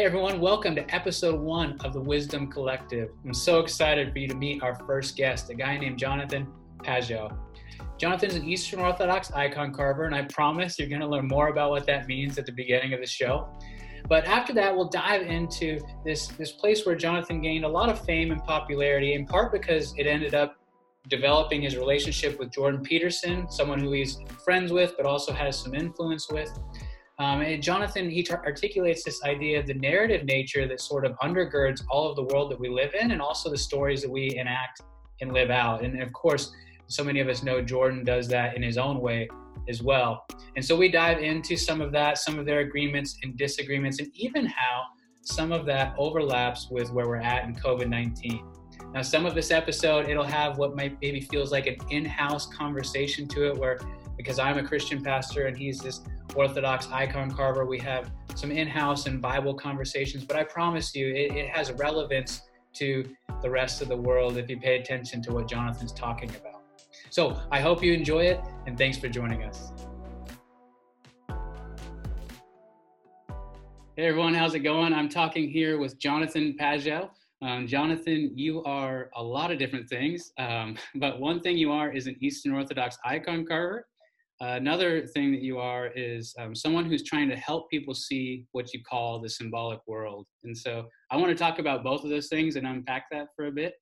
Hey everyone, welcome to episode one of the Wisdom Collective. I'm so excited for you to meet our first guest, a guy named Jonathan Pageau. Jonathan is an Eastern Orthodox icon carver, and I promise you're going to learn more about what that means at the beginning of the show. But after that, we'll dive into this, this place where Jonathan gained a lot of fame and popularity, in part because it ended up developing his relationship with Jordan Peterson, someone who he's friends with, but also has some influence with. Um, and Jonathan, he t- articulates this idea of the narrative nature that sort of undergirds all of the world that we live in and also the stories that we enact and live out. And of course, so many of us know Jordan does that in his own way as well. And so we dive into some of that, some of their agreements and disagreements, and even how some of that overlaps with where we're at in COVID 19. Now, some of this episode, it'll have what might maybe feels like an in house conversation to it, where because I'm a Christian pastor and he's this Orthodox icon carver, we have some in house and Bible conversations. But I promise you, it, it has relevance to the rest of the world if you pay attention to what Jonathan's talking about. So I hope you enjoy it, and thanks for joining us. Hey everyone, how's it going? I'm talking here with Jonathan Pageau. Um, Jonathan, you are a lot of different things, um, but one thing you are is an Eastern Orthodox icon carver. Uh, another thing that you are is um, someone who's trying to help people see what you call the symbolic world. And so I want to talk about both of those things and unpack that for a bit.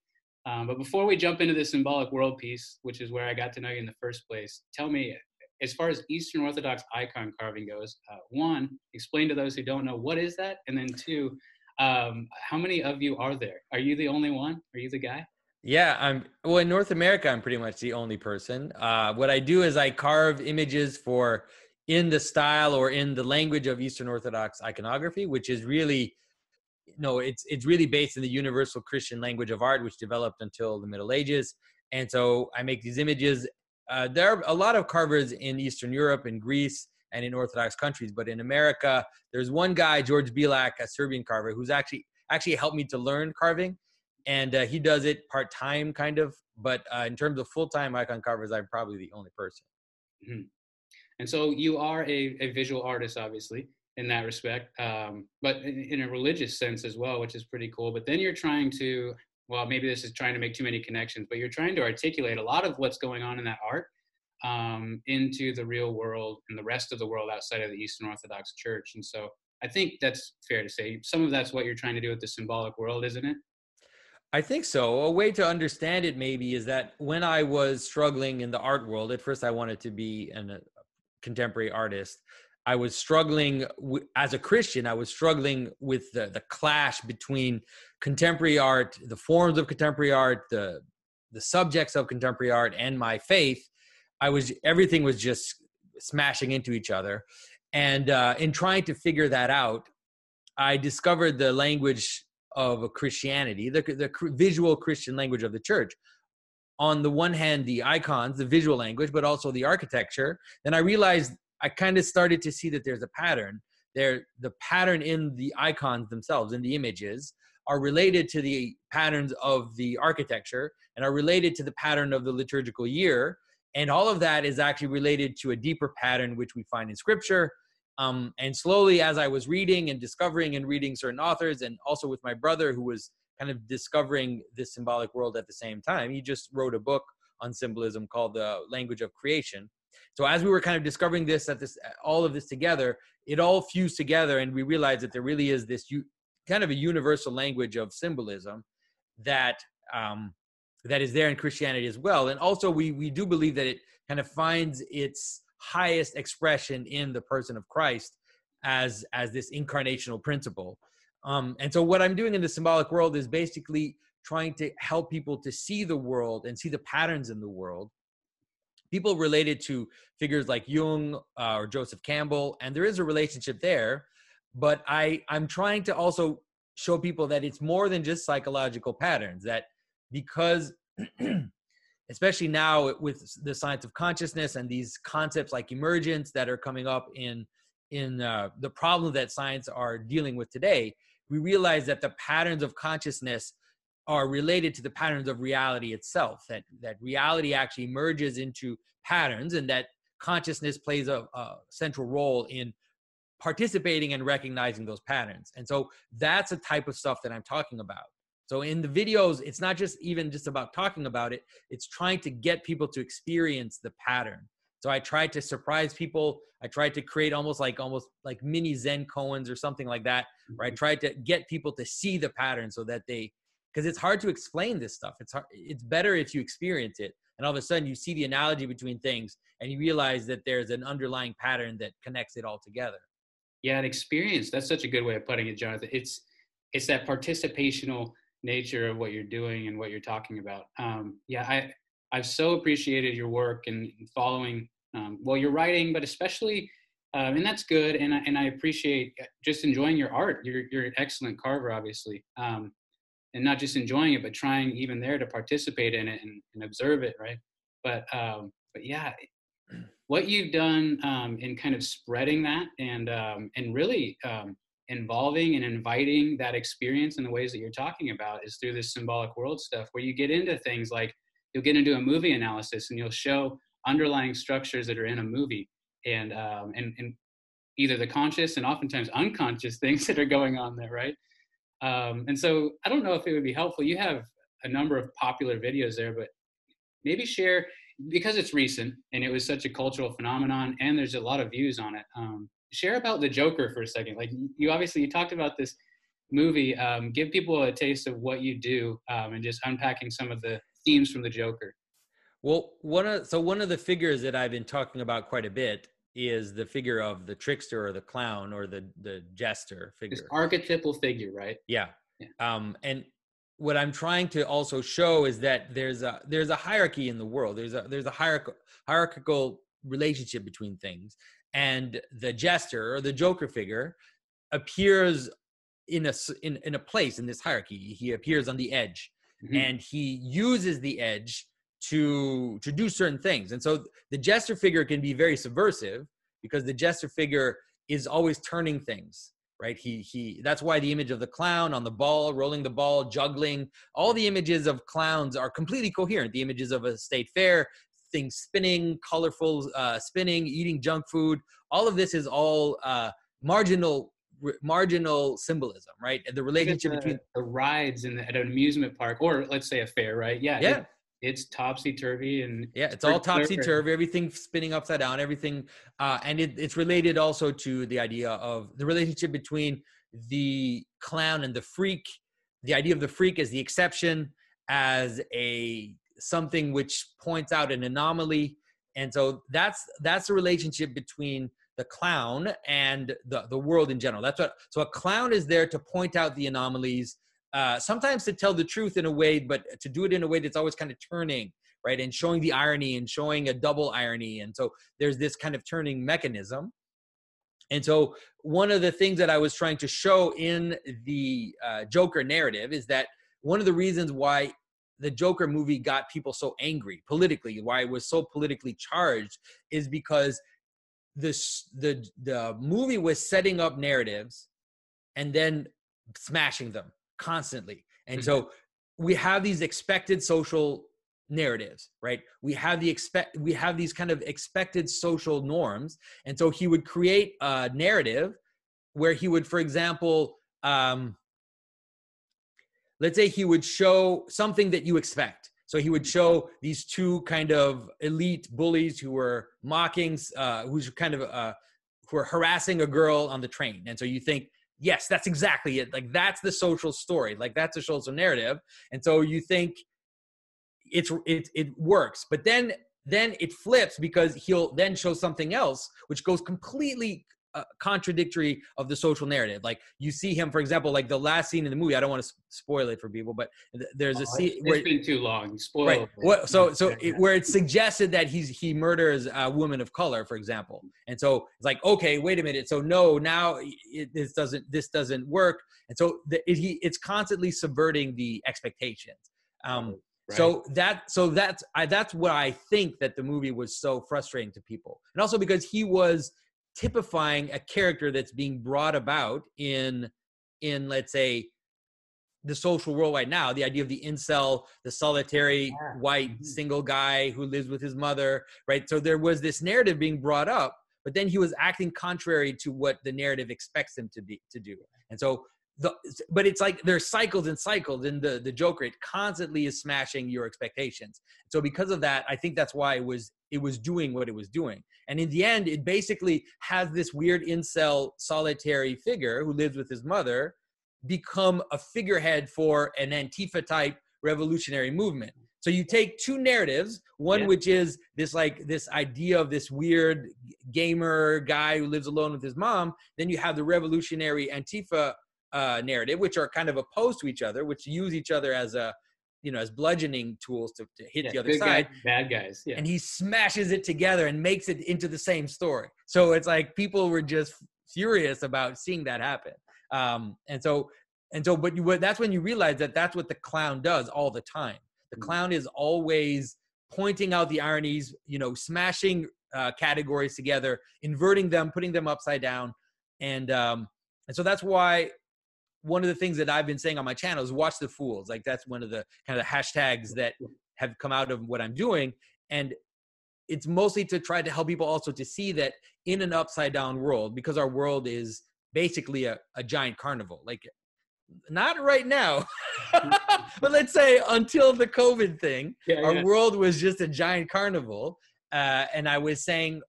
Um, but before we jump into the symbolic world piece, which is where I got to know you in the first place, tell me, as far as Eastern Orthodox icon carving goes, uh, one, explain to those who don't know what is that, and then two, um, how many of you are there? Are you the only one? Are you the guy? Yeah, I'm. Well, in North America, I'm pretty much the only person. Uh, what I do is I carve images for in the style or in the language of Eastern Orthodox iconography, which is really no, it's it's really based in the universal Christian language of art, which developed until the Middle Ages. And so I make these images. Uh, there are a lot of carvers in Eastern Europe and Greece and in Orthodox countries, but in America, there's one guy, George Bilak, a Serbian carver, who's actually actually helped me to learn carving, and uh, he does it part time, kind of. But uh, in terms of full time icon carvers, I'm probably the only person. Mm-hmm. And so you are a, a visual artist, obviously in that respect, um, but in, in, a religious sense as well, which is pretty cool. But then you're trying to, well, maybe this is trying to make too many connections, but you're trying to articulate a lot of what's going on in that art um, into the real world and the rest of the world outside of the Eastern Orthodox Church. And so I think that's fair to say. Some of that's what you're trying to do with the symbolic world, isn't it? I think so. A way to understand it maybe is that when I was struggling in the art world, at first I wanted to be an, a contemporary artist. I was struggling w- as a Christian. I was struggling with the, the clash between contemporary art, the forms of contemporary art, the the subjects of contemporary art, and my faith. I was everything was just smashing into each other, and uh, in trying to figure that out, I discovered the language of Christianity, the, the visual Christian language of the church. On the one hand, the icons, the visual language, but also the architecture. Then I realized I kind of started to see that there's a pattern. There, the pattern in the icons themselves, in the images, are related to the patterns of the architecture and are related to the pattern of the liturgical year. And all of that is actually related to a deeper pattern which we find in scripture. Um, and slowly, as I was reading and discovering and reading certain authors, and also with my brother who was kind of discovering this symbolic world at the same time, he just wrote a book on symbolism called The Language of Creation. So as we were kind of discovering this at this all of this together, it all fused together, and we realized that there really is this u- kind of a universal language of symbolism that um, that is there in Christianity as well. And also, we we do believe that it kind of finds its highest expression in the person of Christ as as this incarnational principle. Um, and so, what I'm doing in the symbolic world is basically trying to help people to see the world and see the patterns in the world people related to figures like Jung uh, or Joseph Campbell, and there is a relationship there. But I I'm trying to also show people that it's more than just psychological patterns. That because especially now with the science of consciousness and these concepts like emergence that are coming up in in uh, the problem that science are dealing with today we realize that the patterns of consciousness are related to the patterns of reality itself that that reality actually merges into patterns and that consciousness plays a, a central role in participating and recognizing those patterns. And so that's the type of stuff that I'm talking about. So in the videos, it's not just even just about talking about it, it's trying to get people to experience the pattern. So I tried to surprise people. I tried to create almost like almost like mini Zen koans or something like that, where I mm-hmm. tried to get people to see the pattern so that they because it's hard to explain this stuff. It's hard, it's better if you experience it. And all of a sudden you see the analogy between things and you realize that there's an underlying pattern that connects it all together. Yeah, an experience. That's such a good way of putting it, Jonathan. It's it's that participational nature of what you're doing and what you're talking about. Um, yeah, I I've so appreciated your work and following um, well your writing, but especially um, and that's good. And I, and I appreciate just enjoying your art. You're you're an excellent carver, obviously, um, and not just enjoying it, but trying even there to participate in it and, and observe it, right? But um, but yeah, what you've done um, in kind of spreading that and um, and really um, involving and inviting that experience in the ways that you're talking about is through this symbolic world stuff where you get into things like you'll get into a movie analysis and you'll show underlying structures that are in a movie and um, and, and either the conscious and oftentimes unconscious things that are going on there right? Um, and so i don't know if it would be helpful you have a number of popular videos there but maybe share because it's recent and it was such a cultural phenomenon and there's a lot of views on it um, share about the joker for a second. Like you obviously you talked about this movie um, give people a taste of what you do um, and just unpacking some of the themes from the joker. Well one of so one of the figures that i've been talking about quite a bit is the figure of the trickster or the clown or the the jester figure. this archetypal figure right? Yeah. yeah. Um and what I'm trying to also show is that there's a there's a hierarchy in the world. There's a there's a hierarchical hierarchical relationship between things, and the jester or the Joker figure appears in a in, in a place in this hierarchy. He appears on the edge, mm-hmm. and he uses the edge to to do certain things. And so the jester figure can be very subversive because the jester figure is always turning things right he he that's why the image of the clown on the ball rolling the ball juggling all the images of clowns are completely coherent the images of a state fair things spinning colorful uh, spinning eating junk food all of this is all uh, marginal marginal symbolism right the relationship the, between the rides in the, at an amusement park or let's say a fair right yeah yeah it's topsy turvy and yeah, it's all topsy turvy. Everything spinning upside down. Everything, uh, and it, it's related also to the idea of the relationship between the clown and the freak. The idea of the freak as the exception, as a something which points out an anomaly, and so that's that's the relationship between the clown and the the world in general. That's what. So a clown is there to point out the anomalies uh, sometimes to tell the truth in a way, but to do it in a way that's always kind of turning, right? And showing the irony and showing a double irony. And so there's this kind of turning mechanism. And so one of the things that I was trying to show in the uh, Joker narrative is that one of the reasons why the Joker movie got people so angry politically, why it was so politically charged, is because this the the movie was setting up narratives and then smashing them constantly. And mm-hmm. so we have these expected social narratives right we have the expect we have these kind of expected social norms and so he would create a narrative where he would for example um let's say he would show something that you expect. So he would show these two kind of elite bullies who were mocking uh who's kind of uh who are harassing a girl on the train. And so you think yes that's exactly it. Like that's the social story. Like that's a social narrative. And so you think it's it, it works. But then then it flips because he'll then show something else which goes completely uh, contradictory of the social narrative. Like you see him, for example, like the last scene in the movie. I don't want to spoil it for people, but th- there's a oh, scene it's, where it's been too long. Spoil. Right. Well, so so it, where it's suggested that he's he murders a woman of color, for example, and so it's like, okay, wait a minute. So no, now it, this doesn't this doesn't work, and so the, it, he it's constantly subverting the expectations. Um, Right. So that so that's I, that's what I think that the movie was so frustrating to people, and also because he was typifying a character that's being brought about in in let's say the social world right now the idea of the incel the solitary yeah. white mm-hmm. single guy who lives with his mother right so there was this narrative being brought up but then he was acting contrary to what the narrative expects him to be to do. And so the but it's like there's cycles and cycles and the the joker it constantly is smashing your expectations so because of that i think that's why it was it was doing what it was doing and in the end it basically has this weird incel solitary figure who lives with his mother become a figurehead for an antifa type revolutionary movement so you take two narratives one yeah. which is this like this idea of this weird gamer guy who lives alone with his mom then you have the revolutionary antifa uh, narrative, which are kind of opposed to each other, which use each other as a you know as bludgeoning tools to, to hit yeah, the other side guy, bad guys yeah. and he smashes it together and makes it into the same story. So it's like people were just furious about seeing that happen. Um and so and so but you that's when you realize that that's what the clown does all the time. The mm. clown is always pointing out the ironies you know smashing uh, categories together inverting them putting them upside down. And um and so that's why one of the things that I've been saying on my channel is watch the fools. Like that's one of the kind of hashtags that have come out of what I'm doing. And it's mostly to try to help people also to see that in an upside down world, because our world is basically a, a giant carnival. Like not right now, but let's say until the COVID thing, yeah, our yeah. world was just a giant carnival. Uh, and I was saying,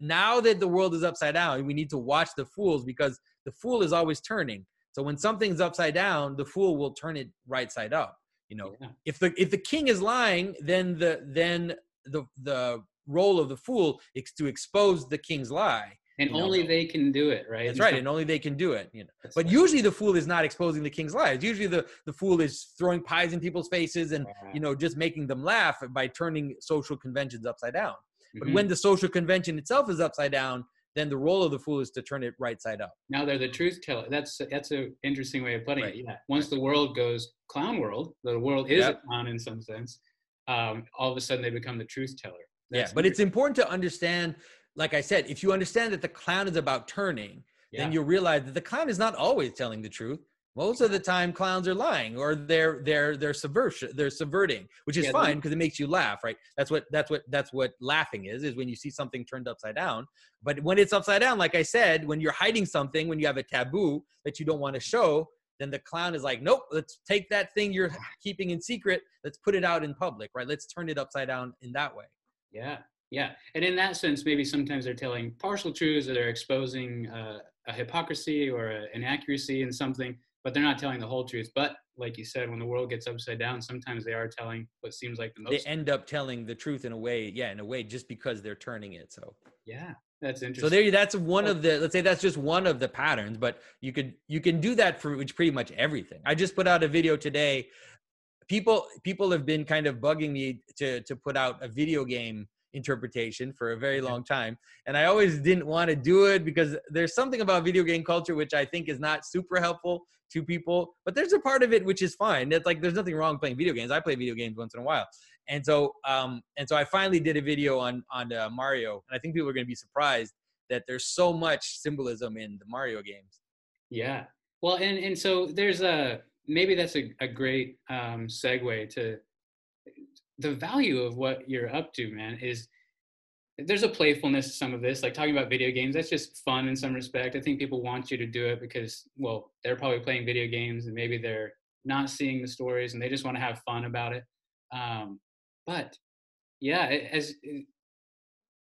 now that the world is upside down, we need to watch the fools because the fool is always turning. So when something's upside down, the fool will turn it right side up. You know, yeah. if the if the king is lying, then the then the the role of the fool is to expose the king's lie. And only know. they can do it, right? That's right, and only they can do it. You know, That's but right. usually the fool is not exposing the king's lies. Usually the the fool is throwing pies in people's faces and you know just making them laugh by turning social conventions upside down. But mm-hmm. when the social convention itself is upside down, then the role of the fool is to turn it right side up. Now they're the truth teller. That's that's an interesting way of putting right. it. Yeah. Once the world goes clown world, the world is yep. a clown in some sense. Um, all of a sudden they become the truth teller. That's yeah, but it's important to understand. Like I said, if you understand that the clown is about turning, yeah. then you'll realize that the clown is not always telling the truth most of the time clowns are lying or they're they're they're subversion they're subverting which is yeah, fine because it makes you laugh right? That's what that's what that's what laughing is is when you see something turned upside down. But when it's upside down like i said when you're hiding something when you have a taboo that you don't want to show then the clown is like nope let's take that thing you're keeping in secret let's put it out in public right? Let's turn it upside down in that way. Yeah yeah. And in that sense maybe sometimes they're telling partial truths or they're exposing uh, a hypocrisy or an inaccuracy in something but they're not telling the whole truth. But like you said, when the world gets upside down, sometimes they are telling what seems like the most. They end up telling the truth in a way, yeah, in a way, just because they're turning it. So yeah, that's interesting. So there, that's one of the. Let's say that's just one of the patterns, but you could you can do that for which pretty much everything. I just put out a video today. People people have been kind of bugging me to to put out a video game interpretation for a very long time. And I always didn't want to do it because there's something about video game culture which I think is not super helpful to people. But there's a part of it which is fine. It's like there's nothing wrong playing video games. I play video games once in a while. And so um and so I finally did a video on on uh, Mario and I think people are going to be surprised that there's so much symbolism in the Mario games. Yeah. Well, and and so there's a maybe that's a, a great um, segue to the value of what you're up to, man, is there's a playfulness to some of this. Like talking about video games, that's just fun in some respect. I think people want you to do it because, well, they're probably playing video games and maybe they're not seeing the stories and they just want to have fun about it. Um, but yeah, as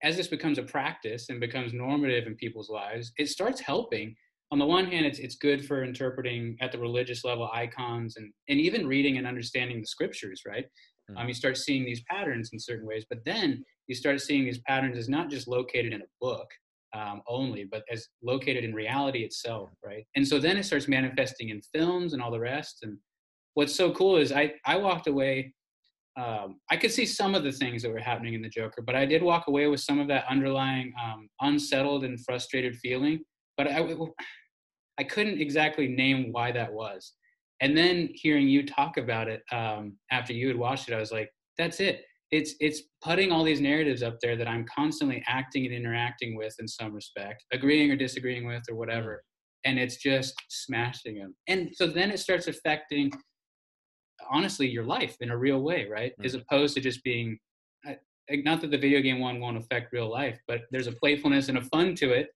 as this becomes a practice and becomes normative in people's lives, it starts helping. On the one hand, it's it's good for interpreting at the religious level icons and and even reading and understanding the scriptures, right? Um, mm-hmm. you start seeing these patterns in certain ways, but then you start seeing these patterns as not just located in a book um, only, but as located in reality itself, right? And so then it starts manifesting in films and all the rest. And what's so cool is I I walked away. Um, I could see some of the things that were happening in the Joker, but I did walk away with some of that underlying um, unsettled and frustrated feeling. But I I couldn't exactly name why that was and then hearing you talk about it um, after you had watched it i was like that's it it's it's putting all these narratives up there that i'm constantly acting and interacting with in some respect agreeing or disagreeing with or whatever and it's just smashing them and so then it starts affecting honestly your life in a real way right mm-hmm. as opposed to just being not that the video game one won't affect real life, but there's a playfulness and a fun to it.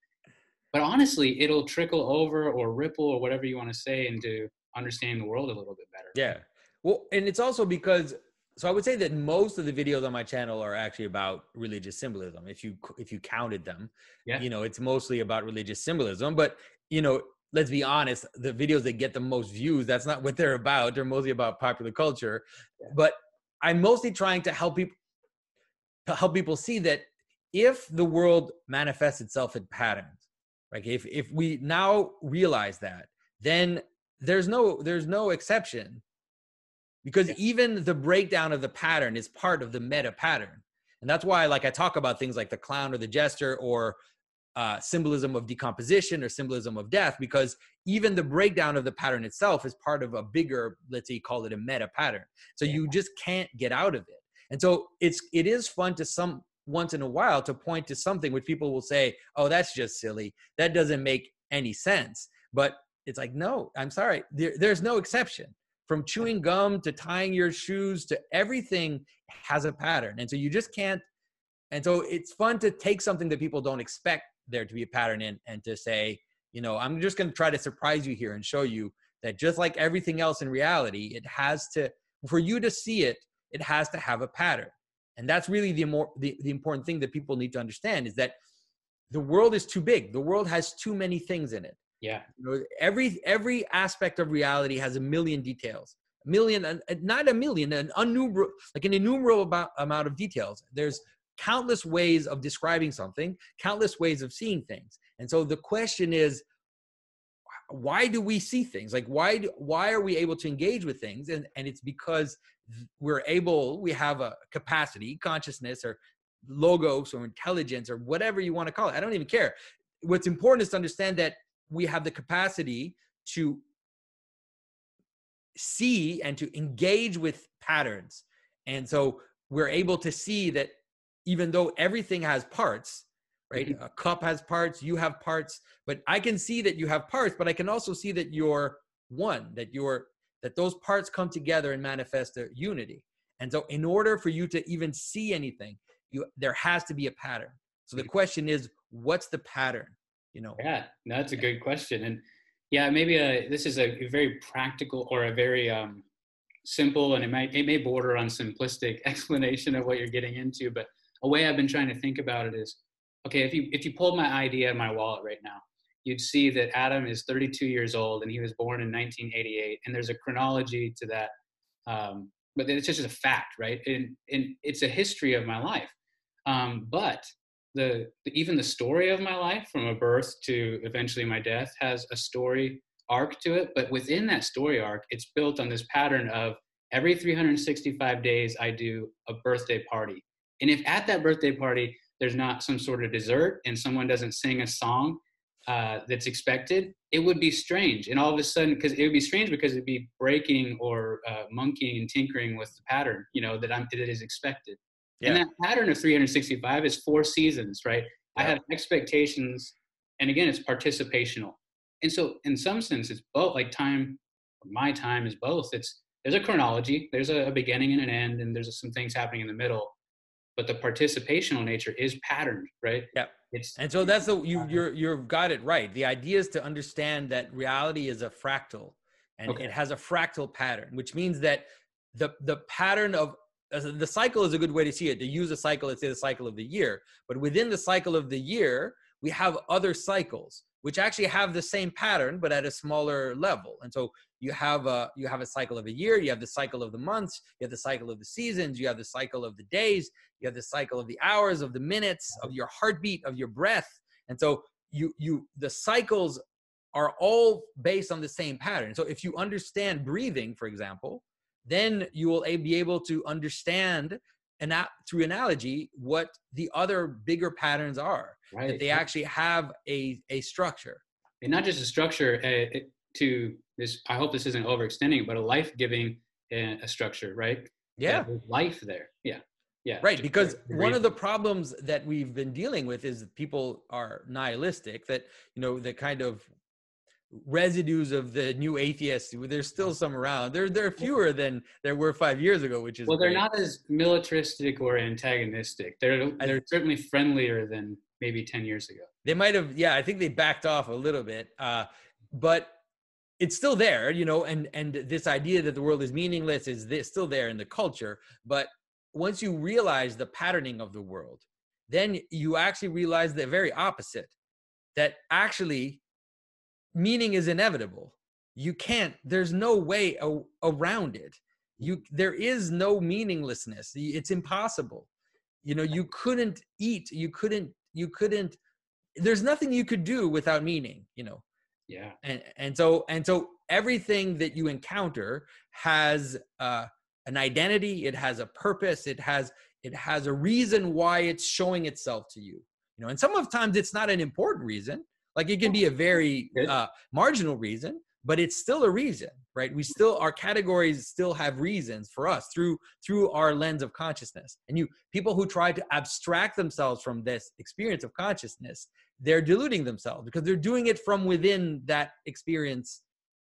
But honestly, it'll trickle over or ripple or whatever you want to say into understanding the world a little bit better. Yeah. Well, and it's also because so I would say that most of the videos on my channel are actually about religious symbolism. If you if you counted them, yeah. you know, it's mostly about religious symbolism. But you know, let's be honest, the videos that get the most views, that's not what they're about. They're mostly about popular culture. Yeah. But I'm mostly trying to help people to help people see that if the world manifests itself in patterns, like if if we now realize that, then there's no there's no exception because even the breakdown of the pattern is part of the meta pattern. And that's why like i talk about things like the clown or the jester or uh, symbolism of decomposition or symbolism of death because even the breakdown of the pattern itself is part of a bigger let's say call it a meta pattern. So yeah. you just can't get out of it. And so it's it is fun to some once in a while to point to something which people will say oh that's just silly. That doesn't make any sense. But it's like no i'm sorry. There, there's no exception from chewing gum to tying your shoes to everything has a pattern. And so you just can't and so it's fun to take something that people don't expect there to be a pattern in and to say you know i'm just going to try to surprise you here and show you that just like everything else in reality it has to for you to see it it has to have a pattern. And that's really the more the, the important thing that people need to understand is that the world is too big. The world has too many things in it yeah. You know, every every aspect of reality has a million details. A million, uh, uh, not a million, an innumerable, like an innumerable amount of details. There's countless ways of describing something, countless ways of seeing things. And so the question is, why do we see things? Like why do, why are we able to engage with things? And and it's because we're able, we have a capacity, consciousness, or logos, or intelligence, or whatever you want to call it. I don't even care. What's important is to understand that we have the capacity to see and to engage with patterns. And so we're able to see that even though everything has parts, right? Mm-hmm. A cup has parts, you have parts, but I can see that you have parts, but I can also see that you're one, that you're that those parts come together and manifest a unity. And so in order for you to even see anything, you there has to be a pattern. So the question is, what's the pattern? You know? Yeah that's a good question and yeah maybe a, this is a very practical or a very um, simple and it might it may border on simplistic explanation of what you're getting into but a way i've been trying to think about it is okay if you if you pulled my id out of my wallet right now you'd see that adam is 32 years old and he was born in 1988 and there's a chronology to that um, but it's just a fact right? And, and it's a history of my life um, but the, the even the story of my life from a birth to eventually my death has a story arc to it. But within that story arc it's built on this pattern of every 365 days i do a birthday party. And if at that birthday party there's not some sort of dessert and someone doesn't sing a song uh, that's expected it would be strange. And all of a sudden because it would be strange because it'd be breaking or uh, monkeying and tinkering with the pattern you know that i'm that is expected yeah. And that pattern of 365 is four seasons, right? Yeah. I have expectations, and again, it's participational. And so, in some sense, it's both. Like time, my time is both. It's there's a chronology, there's a, beginning and an end, and there's some things happening in the middle. But the participational nature is patterned, right? Yeah. It's and so that's the you uh-huh. you're you've got it right. The idea is to understand that reality is a fractal, and okay. it has a fractal pattern, which means that the the pattern of the cycle is a good way to see it. To use a cycle let's say the cycle of the year. But within the cycle of the year we have other cycles which actually have the same pattern but at a smaller level. And so you have a you have a cycle of a year you have the cycle of the months you have the cycle of the seasons you have the cycle of the days you have the cycle of the hours of the minutes of your heartbeat of your breath. And so you you the cycles are all based on the same pattern. So if you understand breathing for example then you will be able to understand and through analogy what the other bigger patterns are right. that they actually have a, a structure. And not just a structure uh, to this i hope this isn't overextending but a life-giving uh, a structure right? Yeah. life there. Yeah. Yeah. Right because one of the problems that we've been dealing with is people are nihilistic that you know that kind of residues of the new atheists. There's still some around. There, there are fewer than there were five years ago, which is well, they're great. not as militaristic or antagonistic. They're they're certainly friendlier than maybe ten years ago. They might have, yeah. I think they backed off a little bit, uh, but it's still there, you know. And and this idea that the world is meaningless is this, still there in the culture. But once you realize the patterning of the world, then you actually realize the very opposite. That actually meaning is inevitable. You can't there's no way a, around it. You there is no meaninglessness. It's impossible. You know you couldn't eat you couldn't you couldn't there's nothing you could do without meaning you know? Yeah. And and so and so everything that you encounter has uh an identity it has a purpose it has it has a reason why it's showing itself to you. You know and some of times it's not an important reason like it can be a very uh, marginal reason, but it's still a reason, right? We still our categories still have reasons for us through through our lens of consciousness. And you people who try to abstract themselves from this experience of consciousness, they're deluding themselves because they're doing it from within that experience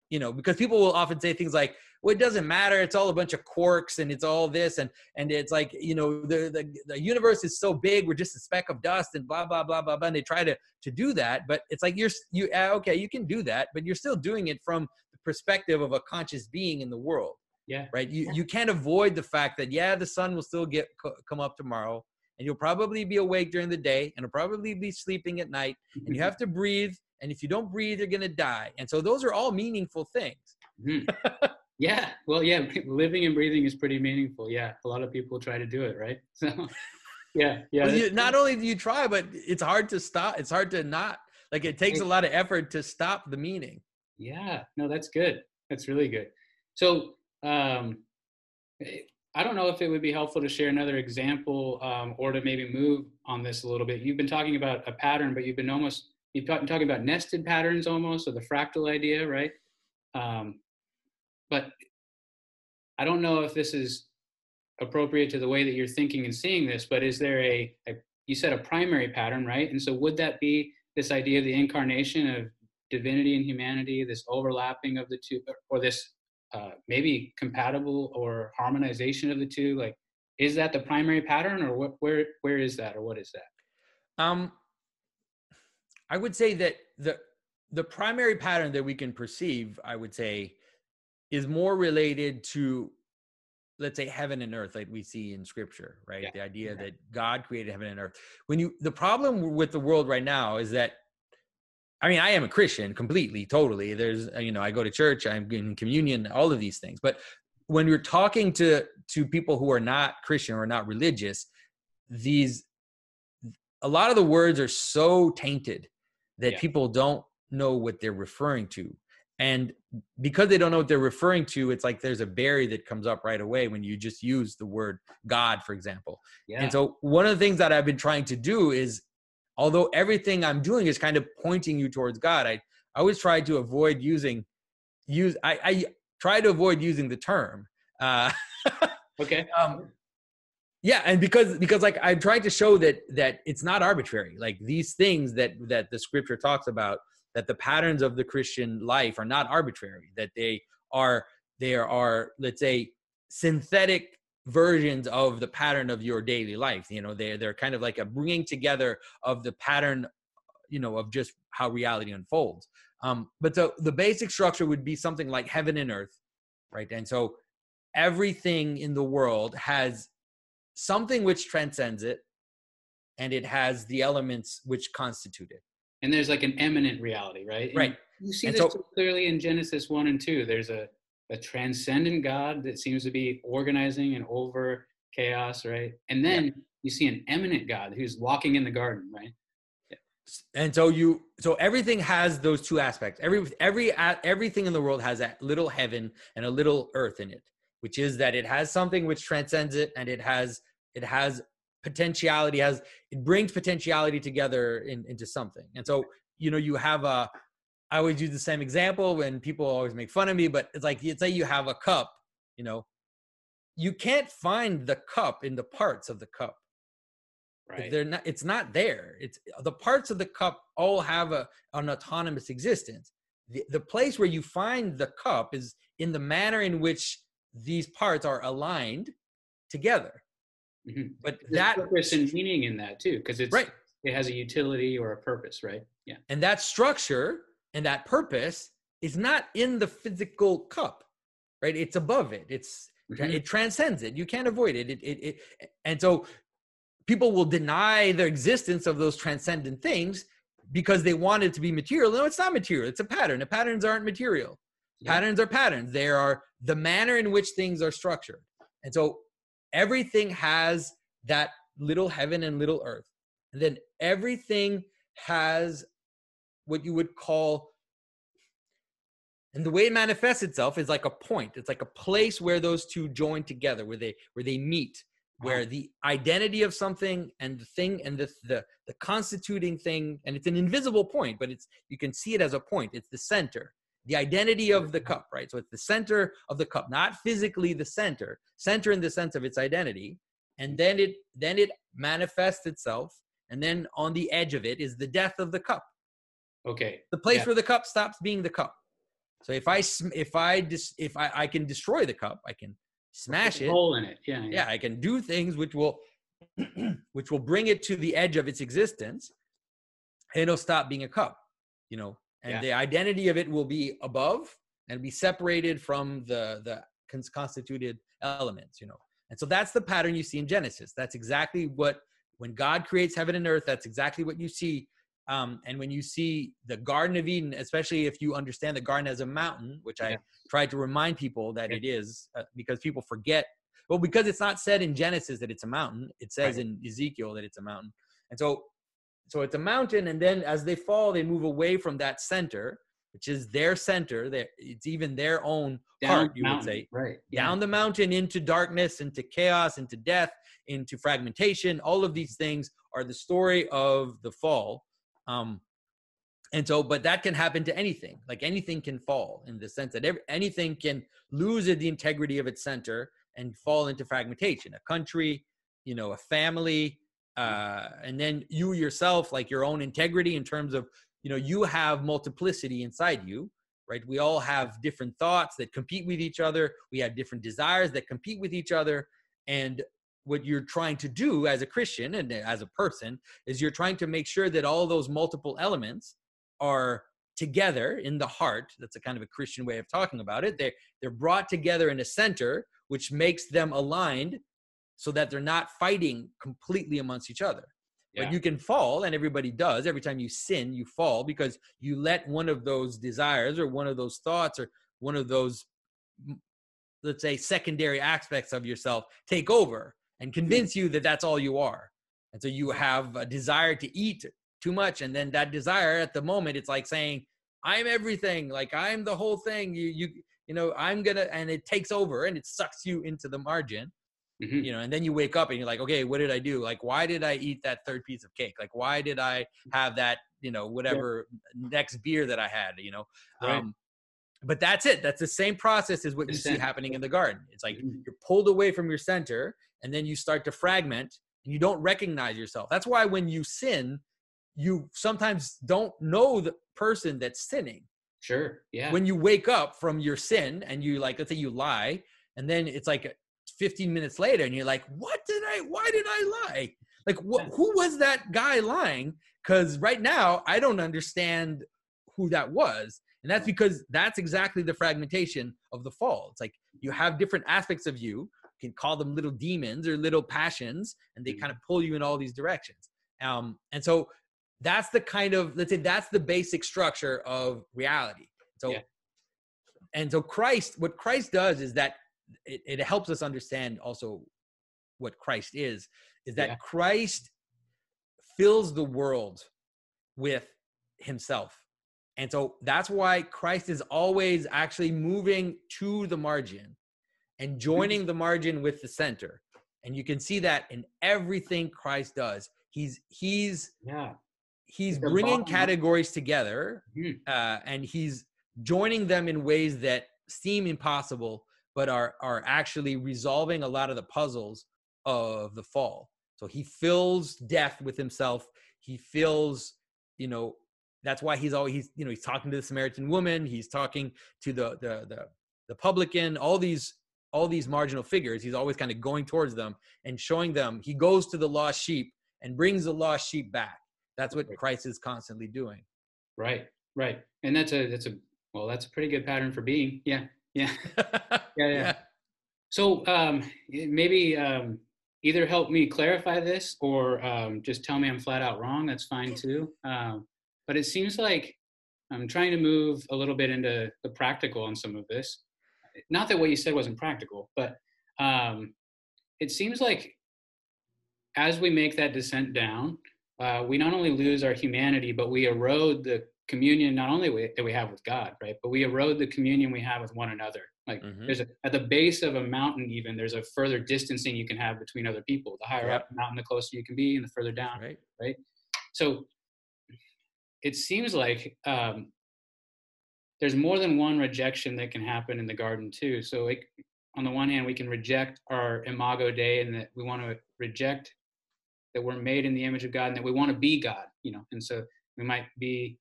you know because people will often say things like well it doesn't matter it's all a bunch of quarks and it's all this and and it's like you know the the, the universe is so big we're just a speck of dust and blah blah blah blah blah and they try to to do that but it's like you're you uh, okay you can do that but you're still doing it from the perspective of a conscious being in the world yeah. right? You you can't avoid the fact that yeah the sun will still get come up tomorrow and you'll probably be awake during the day and you'll probably be sleeping at night and you have to breathe and if you don't breathe you're going to die. And so those are all meaningful things. Mm-hmm. yeah well yeah living and breathing is pretty meaningful. Yeah a lot of people try to do it right? So yeah yeah well, you, not only do you try but it's hard to stop it's hard to not like it takes a lot of effort to stop the meaning. Yeah no that's good. That's really good. So um I don't know if it would be helpful to share another example um, or to maybe move on this a little bit. You've been talking about a pattern, but you've been almost you've been talking about nested patterns almost, or the fractal idea, right? Um, but I don't know if this is appropriate to the way that you're thinking and seeing this. But is there a, a you said a primary pattern, right? And so would that be this idea of the incarnation of divinity and humanity, this overlapping of the two, or this uh, maybe compatible or harmonization of the two? Like, is that the primary pattern, or what? Where where is that, or what is that? Um, I would say that the the primary pattern that we can perceive, I would say, is more related to let's say heaven and earth like we see in scripture right? Yeah. the idea yeah. that god created heaven and earth. When you the problem with the world right now is that i mean i am a christian completely totally. There's uh, you know i go to church i'm in communion all of these things. But when you're talking to to people who are not christian or not religious these a lot of the words are so tainted that yeah. people don't know what they're referring to and because they don't know what they're referring to it's like there's a barrier that comes up right away when you just use the word god for example yeah. and so one of the things that i've been trying to do is although everything i'm doing is kind of pointing you towards god i, I always try to avoid using use i, I try to avoid using the term uh, okay um, yeah and because because like i'm trying to show that that it's not arbitrary. Like these things that that the scripture talks about that the patterns of the christian life are not arbitrary that they are there are let's say synthetic versions of the pattern of your daily life. You know they're they're kind of like a bringing together of the pattern you know of just how reality unfolds. Um but so the basic structure would be something like heaven and earth right? And so everything in the world has something which transcends it and it has the elements which constitute it. And there's like an immanent reality right? And right. you see and this so, clearly in genesis 1 and 2 there's a, a transcendent god that seems to be organizing and over chaos right? And then yeah. you see an immanent god who's walking in the garden right? Yeah. and so you so everything has those two aspects. Every every everything in the world has a little heaven and a little earth in it which is that it has something which transcends it and it has it has potentiality has it brings potentiality together in, into something. And so you know you have a i always use the same example when people always make fun of me but it's like let's say you have a cup you know you can't find the cup in the parts of the cup. Right. they're not it's not there. It's the parts of the cup all have a an autonomous existence. The, the place where you find the cup is in the manner in which these parts are aligned together. Mhm. But There's that purpose and meaning in that too, because it's right, it has a utility or a purpose, right? Yeah. and that structure and that purpose is not in the physical cup, right? It's above it. It's Mhm. it transcends it. You can't avoid it. It, it, it. And so people will deny the existence of those transcendent things because they want it to be material. No, it's not material. It's a pattern. The patterns aren't material. Yeah. Patterns are patterns. They are the manner in which things are structured. And so everything has that little heaven and little earth. And then everything has what you would call and the way it manifests itself is like a point. It's like a place where those two join together where they where they meet uh-huh. where the identity of something and the thing and the, the the constituting thing and it's an invisible point but it's you can see it as a point. It's the center the identity of the cup right so it's the center of the cup not physically the center center in the sense of its identity and then it then it manifests itself and then on the edge of it is the death of the cup Okay. the place Yeah. where the cup stops being the cup so if i if i dis, if I, I can destroy the cup i can smash it hole in it. Yeah. yeah i can do things which will which will bring it to the edge of its existence and it'll stop being a cup you know and Yeah. the identity of it will be above and be separated from the the constituted elements you know and so that's the pattern you see in genesis that's exactly what when god creates heaven and earth that's exactly what you see um, and when you see the garden of eden especially if you understand the garden as a mountain which i Yeah. try to remind people that Yeah. it is uh, because people forget well, because it's not said in Genesis that it's a mountain, it says Right. in Ezekiel that it's a mountain. And so so it's a mountain, and then as they fall, they move away from that center, which is their center. Their, it's even their own heart, you would say. Right. Yeah. Down the mountain into darkness, into chaos, into death, into fragmentation. All of these things are the story of the fall. Um, and so, but that can happen to anything. Like anything can fall in the sense that every, anything can lose the integrity of its center and fall into fragmentation. A country, you know, a family, uh, and then you yourself, like your own integrity in terms of, you know, you have multiplicity inside you, right? We all have different thoughts that compete with each other. We have different desires that compete with each other. And what you're trying to do as a Christian and as a person is you're trying to make sure that all those multiple elements are together in the heart. That's a kind of a Christian way of talking about it. They're they're brought together in a center, which makes them aligned so that they're not fighting completely amongst each other. Yeah. But you can fall, and everybody does. Every time you sin, you fall because you let one of those desires or one of those thoughts or one of those, let's say, secondary aspects of yourself take over and convince you that that's all you are. And so you have a desire to eat too much, and then that desire at the moment, it's like saying, "I'm everything. Like I'm the whole thing. You, you, you know, I'm gonna," and it takes over and it sucks you into the margin Mhm. you know and then you wake up and you're like okay what did i do like why did i eat that third piece of cake like why did i have that you know whatever next beer that i had you know Right. um but that's it that's the same process as what you see happening in the garden it's like Mhm. you're pulled away from your center and then you start to fragment and you don't recognize yourself that's why when you sin you sometimes don't know the person that's sinning Sure. Yeah. when you wake up from your sin and you like let's say you lie and then it's like 15 minutes later and you're like what did i why did i lie like Yeah. who was that guy lying because right now i don't understand who that was and that's because that's exactly the fragmentation of the fall it's like you have different aspects of you you can call them little demons or little passions and they Mhm. kind of pull you in all these directions um, and so that's the kind of let's say that's the basic structure of reality so Yeah. and so christ what christ does is that it, it helps us understand also what christ is is that Yeah. christ fills the world with himself and so that's why christ is always actually moving to the margin and joining the margin with the center and you can see that in everything christ does he's he's yeah. he's bringing categories together Mhm. uh, and he's joining them in ways that seem impossible but are are actually resolving a lot of the puzzles of the fall. So he fills death with himself. He fills you know that's why he's always he's you know he's talking to the samaritan woman. He's talking to the the the, the publican all these all these marginal figures. He's always kind of going towards them and showing them he goes to the lost sheep and brings the lost sheep back. That's what christ is constantly doing. Right right. And that's a that's a well that's a pretty good pattern for being. Yeah yeah yeah, yeah. yeah. so um maybe um either help me clarify this or um, just tell me i'm flat out wrong that's fine too um, but it seems like I'm trying to move a little bit into the practical on some of this. Not that what you said wasn't practical, but um, it seems like as we make that descent down, uh, we not only lose our humanity, but we erode the communion not only we, that we have with God, right? But we erode the communion we have with one another. Like mm-hmm. there's a, at the base of a mountain, even there's a further distancing you can have between other people. The higher yep. up the mountain, the closer you can be, and the further down, right? Right. So it seems like um, there's more than one rejection that can happen in the garden too. So it, on the one hand, we can reject our imago Dei and that we want to reject that we're made in the image of God and that we want to be God, you know, and so we might be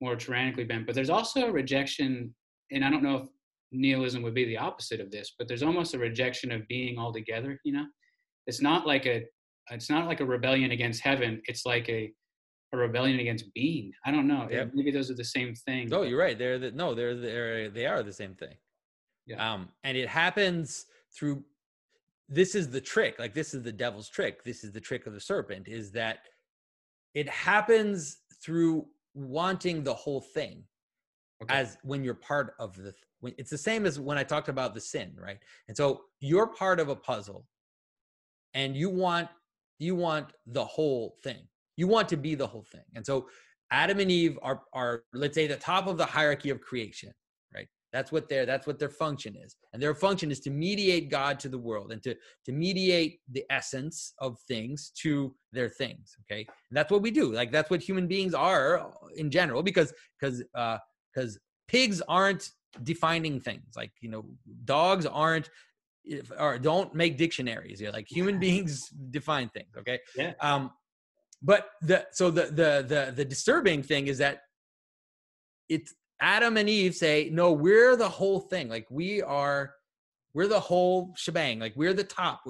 more tyrannically bent. But there's also a rejection, and I don't know if nihilism would be the opposite of this, but there's almost a rejection of being altogether, you know. It's not like a it's not like a rebellion against heaven. It's like a a rebellion against being. I don't know. Yep. Maybe those are the same thing. No, you're right. They're the, no, they're they're they are the same thing. Yeah. Um, and it happens through. This is the trick. Like this is the devil's trick. This is the trick of the serpent. Is that it happens through wanting the whole thing, okay. as when you're part of the. When, it's the same as when I talked about the sin, right? And so you're part of a puzzle, and you want you want the whole thing you want to be the whole thing. And so Adam and Eve are are let's say the top of the hierarchy of creation? That's what their that's what their function is. And their function is to mediate God to the world and to to mediate the essence of things to their things, okay? And that's what we do. Like that's what human beings are in general because because uh cuz pigs aren't defining things. Like, you know, dogs aren't or don't make dictionaries. You're like human beings define things, okay? Yeah. Um but the so the the the the disturbing thing is that it's Adam and Eve say, no, we're the whole thing. Like we are, we're the whole shebang. Like we're the top,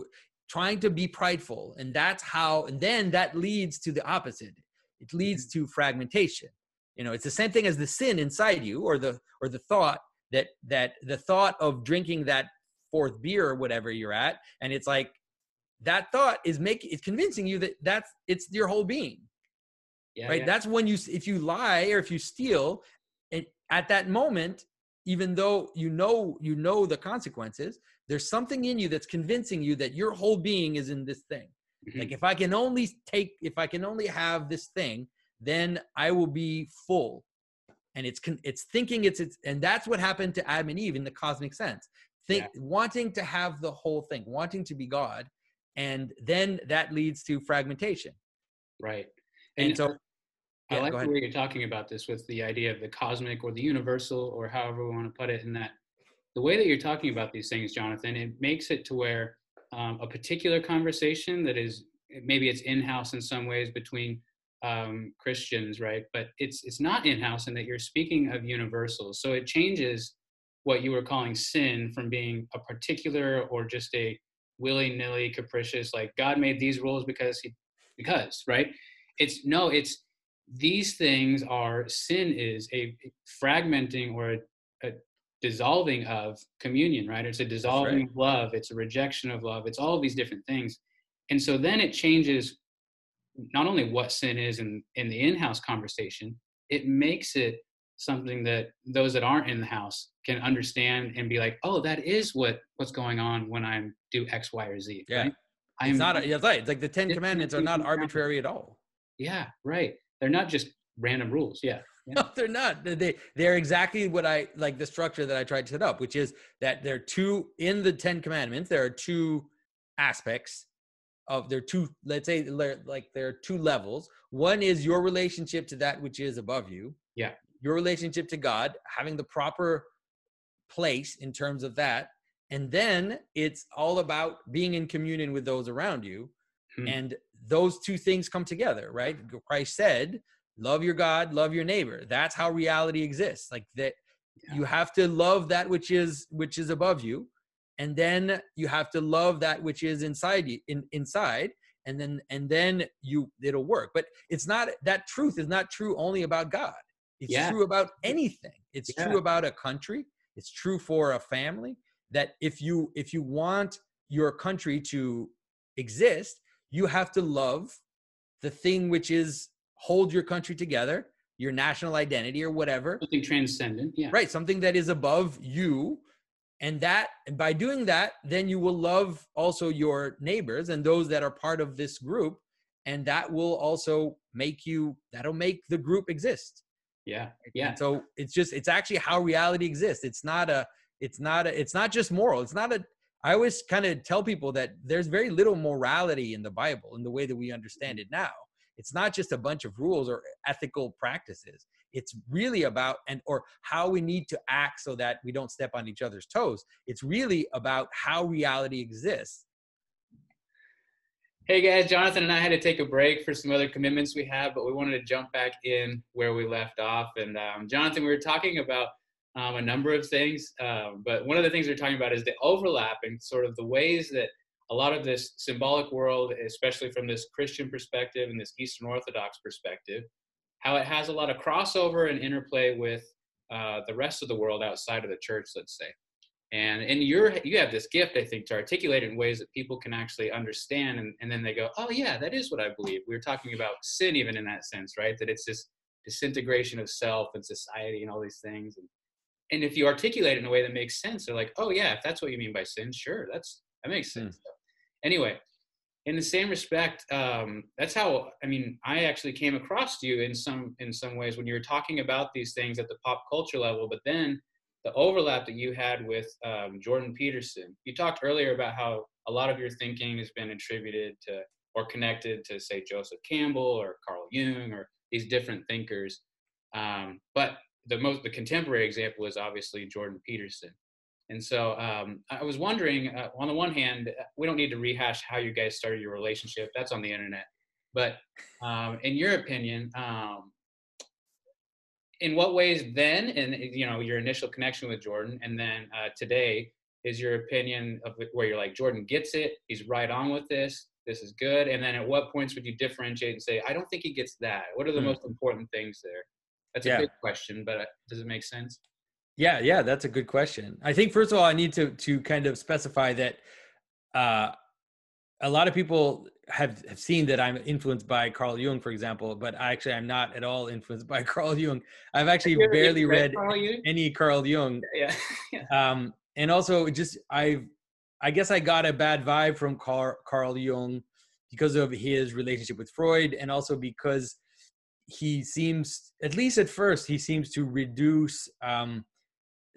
trying to be prideful, and that's how. And then that leads to the opposite. It leads mm-hmm. to fragmentation. You know, it's the same thing as the sin inside you, or the or the thought that that the thought of drinking that fourth beer or whatever you're at, and it's like that thought is making it's convincing you that that's it's your whole being yeah, right yeah. that's when you if you lie or if you steal and at that moment even though you know you know the consequences there's something in you that's convincing you that your whole being is in this thing. Mm-hmm. like if i can only take if i can only have this thing then i will be full. And it's it's thinking it's it's and that's what happened to adam and eve in the cosmic sense. Think yeah. wanting to have the whole thing wanting to be god and then that leads to fragmentation. Right. And, and so yeah, i like the way you're talking about this with the idea of the cosmic or the universal or however we want to put it in that. The way that you're talking about these things jonathan it makes it to where um, a particular conversation that is maybe it's in-house in some ways between um, christians right? But it's it's not in-house in that you're speaking of universals so it changes what you were calling sin from being a particular or just a willy-nilly capricious like god made these rules because he because right? It's no it's these things are sin is a fragmenting or a, a dissolving of communion right it's a dissolving right. of love it's a rejection of love it's all these different things and so then it changes not only what sin is in in the in-house conversation it makes it something that those that aren't in the house can understand and be like, oh, that is what what's going on when I do X, Y, or Z. Yeah. Right? I'm, it's not, a, it's right. It's like the 10 commandments are not arbitrary at all. Yeah, right. They're not just random rules. Yeah. yeah. No, they're not. They they're exactly what I like the structure that I tried to set up, which is that there are two in the Ten Commandments. There are two aspects of there are two. Let's say like there are two levels. One is your relationship to that which is above you. Yeah your relationship to God, having the proper place in terms of that. And then it's all about being in communion with those around you. Hmm. And those two things come together, right? Mm-hmm. Christ said love your God, love your neighbor. That's how reality exists. Like that Yeah. you have to love that which is which is above you and then you have to love that which is inside you in, inside and then and then you it'll work but it's not that truth is not true only about god it's Yeah. true about anything it's Yeah. true about a country it's true for a family that if you if you want your country to exist you have to love the thing which is hold your country together your national identity or whatever Something transcendent. Yeah. right something that is above you and that and by doing that then you will love also your neighbors and those that are part of this group and that will also make you that'll make the group exist Yeah. Yeah. And so it's just it's actually how reality exists it's not a it's not a it's not just moral it's not a i always kind of tell people that there's very little morality in the bible in the way that we understand it now. It's not just a bunch of rules or ethical practices. It's really about and or how we need to act so that we don't step on each other's toes. It's really about how reality exists. Hey guys, Jonathan and I had to take a break for some other commitments we have, but we wanted to jump back in where we left off. And um, Jonathan, we were talking about um, a number of things, um, but one of the things we are talking about is the overlap and sort of the ways that a lot of this symbolic world, especially from this Christian perspective and this Eastern Orthodox perspective, how it has a lot of crossover and interplay with uh, the rest of the world outside of the church, let's say. And and you're you have this gift, I think, to articulate it in ways that people can actually understand, and, and then they go, oh yeah, that is what I believe. We were talking about sin, even in that sense, right? That it's this disintegration of self and society and all these things. And and if you articulate it in a way that makes sense, they're like, oh yeah, if that's what you mean by sin, sure, that's that makes sense. So, anyway, in the same respect, um, that's how I mean I actually came across you in some in some ways when you were talking about these things at the pop culture level, but then the overlap that you had with um, Jordan Peterson. You talked earlier about how a lot of your thinking has been attributed to or connected to, say, Joseph Campbell or Carl Jung or these different thinkers. Um, but the most the contemporary example is obviously Jordan Peterson. And so um, I was wondering, uh, on the one hand, we don't need to rehash how you guys started your relationship. That's on the internet. But um, in your opinion, um, in what ways then, and you know, your initial connection with Jordan, and then uh, today, is your opinion of where you're like, Jordan gets it, he's right on with this, this is good, and then at what points would you differentiate and say, I don't think he gets that? What are the Hmm. most important things there? That's a Yeah. big question, but uh, does it make sense? Yeah, yeah, that's a good question. I think first of all, I need to to kind of specify that uh, a lot of people have have seen that I'm influenced by Carl Jung, for example, but I actually I'm not at all influenced by Carl Jung. I've actually Have you ever barely even read Carl any Carl Jung, Yeah. um, and also just I I guess I got a bad vibe from Carl, Carl Jung because of his relationship with Freud, and also because he seems, at least at first, he seems to reduce um,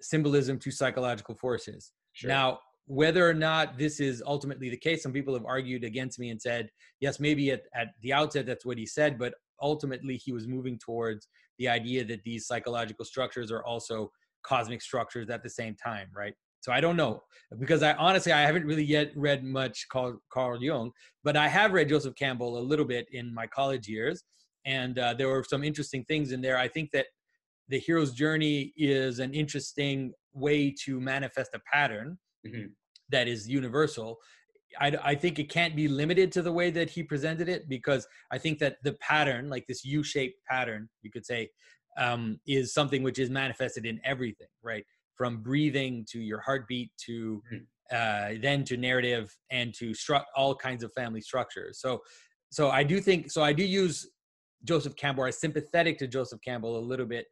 symbolism to psychological forces. Sure. Now, whether or not this is ultimately the case, some people have argued against me and said, yes, maybe at, at the outset that's what he said, but ultimately he was moving towards the idea that these psychological structures are also cosmic structures at the same time, right? So I don't know because I honestly I haven't really yet read much Carl, Carl Jung, but I have read Joseph Campbell a little bit in my college years, and uh, there were some interesting things in there. I think that the hero's journey is an interesting way to manifest a pattern Mhm. that is universal. I, I think it can't be limited to the way that he presented it because I think that the pattern, like this U-shaped pattern, you could say, um, is something which is manifested in everything, right? From breathing to your heartbeat to Mhm. uh, then to narrative and to stru- all kinds of family structures. So, so I do think so. I do use Joseph Campbell. I'm sympathetic to Joseph Campbell a little bit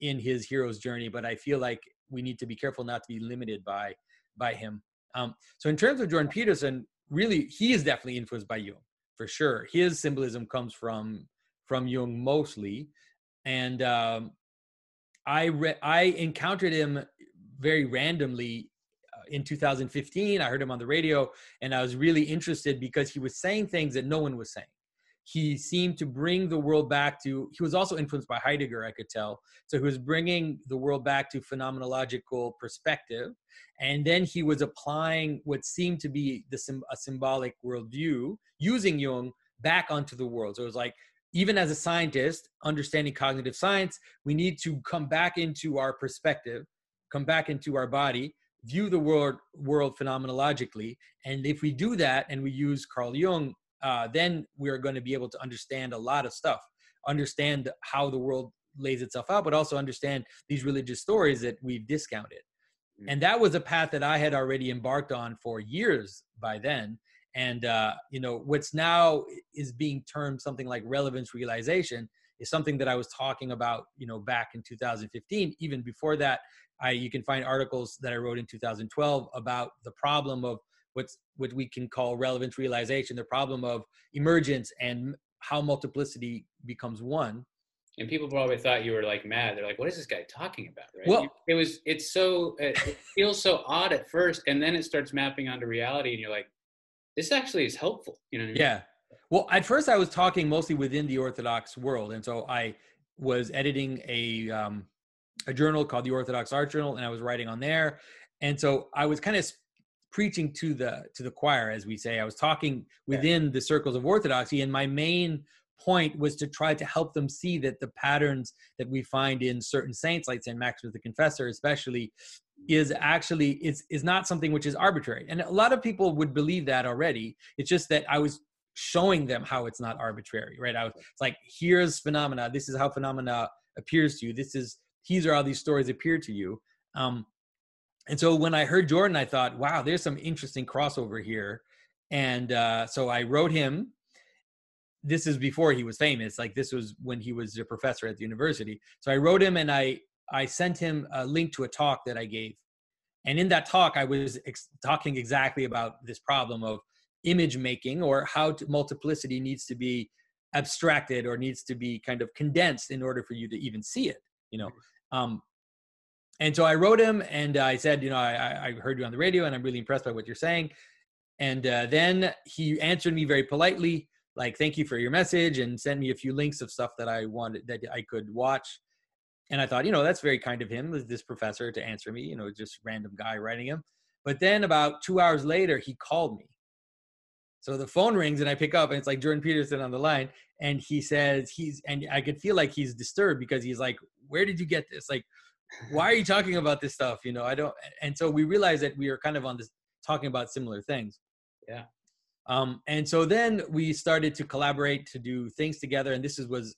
in his hero's journey, but I feel like we need to be careful not to be limited by by him. Um, so in terms of Jordan Peterson, really he is definitely influenced by Jung for sure. His symbolism comes from from Jung mostly, and um, I re- I encountered him very randomly uh, in 2015. I heard him on the radio, and I was really interested because he was saying things that no one was saying. He seemed to bring the world back to. He was also influenced by Heidegger, I could tell. So he was bringing the world back to phenomenological perspective, and then he was applying what seemed to be the a symbolic worldview using Jung back onto the world. So it was like even as a scientist, understanding cognitive science, we need to come back into our perspective, come back into our body, view the world world phenomenologically, and if we do that and we use Carl Jung, uh, then we're going to be able to understand a lot of stuff, understand how the world lays itself out, but also understand these religious stories that we've discounted. Mm. And that was a path that I had already embarked on for years by then and uh, you know what's now is being termed something like relevance realization is something that i was talking about you know back in 2015 even before that i you can find articles that i wrote in 2012 about the problem of what's what we can call relevance realization the problem of emergence and how multiplicity becomes one and people probably thought you were like mad they're like what is this guy talking about right well it was it's so it feels so odd at first and then it starts mapping onto reality and you're like this actually is helpful. You know? I mean? Yeah. Well, at first I was talking mostly within the Orthodox world, and so I was editing a um, a journal called the Orthodox Art Journal, and I was writing on there, and so I was kind of preaching to the to the choir, as we say. I was talking within yeah. the circles of Orthodoxy, and my main point was to try to help them see that the patterns that we find in certain saints like Saint Maximus the Confessor, especially, is actually is is not something which is arbitrary. And a lot of people would believe that already. It's just that i was showing them how it's not arbitrary right? I was it's like here's phenomena. This is how phenomena appears to you. This is these are how these stories appear to you. Um and so when i heard jordan i thought wow there's some interesting crossover here and uh so i wrote him this is before he was famous like this was when he was a professor at the university so i wrote him and i I sent him a link to a talk that I gave. And in that talk, I was ex- talking exactly about this problem of image making or how to, multiplicity needs to be abstracted or needs to be kind of condensed in order for you to even see it, you know. Um, and so I wrote him and I said, you know, I, I heard you on the radio and I'm really impressed by what you're saying. And uh, then he answered me very politely, like, thank you for your message and sent me a few links of stuff that I wanted that I could watch and I thought, you know, that's very kind of him, this professor, to answer me, you know, just random guy writing him. But then about two hours later, he called me. So the phone rings and I pick up and it's like Jordan Peterson on the line. And he says, he's, and I could feel like he's disturbed because he's like, where did you get this? Like, why are you talking about this stuff? You know, I don't. And so we realized that we are kind of on this talking about similar things. Yeah. Um, and so then we started to collaborate to do things together. And this is, was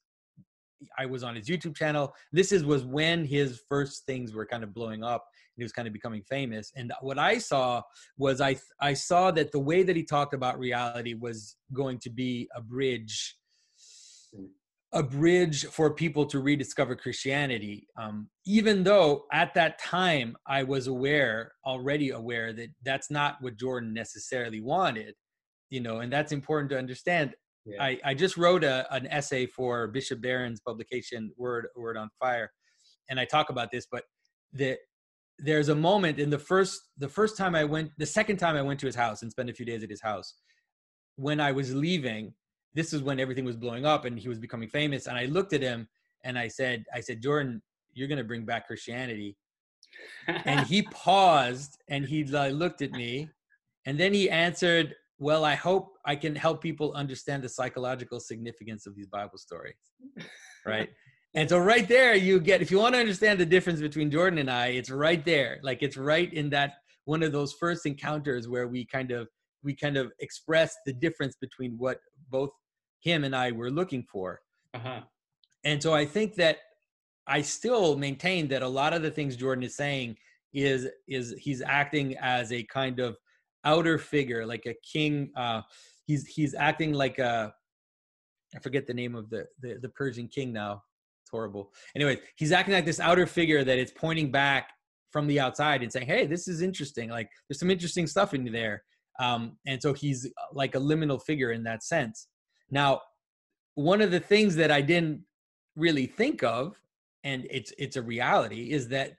I was on his YouTube channel. This is was when his first things were kind of blowing up. He was kind of becoming famous. And what I saw was I I saw that the way that he talked about reality was going to be a bridge, a bridge for people to rediscover Christianity. Um, even though at that time I was aware, already aware that that's not what Jordan necessarily wanted. You know, and that's important to understand yeah. I, I just wrote a, an essay for Bishop Barron's publication, Word Word on Fire, and I talk about this. But that there's a moment in the first the first time I went, the second time I went to his house and spent a few days at his house. When I was leaving, this is when everything was blowing up and he was becoming famous. And I looked at him and I said, I said, Jordan, you're gonna bring back Christianity. and he paused and he looked at me, and then he answered, well, I hope I can help people understand the psychological significance of these Bible stories. Right. and so right there you get if you want to understand the difference between Jordan and I, it's right there. Like it's right in that one of those first encounters where we kind of we kind of express the difference between what both him and I were looking for. Uh-huh. And so I think that I still maintain that a lot of the things Jordan is saying is is he's acting as a kind of outer figure, like a king. Uh, he's he's acting like a I forget the name of the, the the Persian king now. It's horrible. Anyway, he's acting like this outer figure that is pointing back from the outside and saying, "Hey, this is interesting. Like, there's some interesting stuff in there." Um, and so he's uh, like a liminal figure in that sense. Now, one of the things that I didn't really think of, and it's it's a reality, is that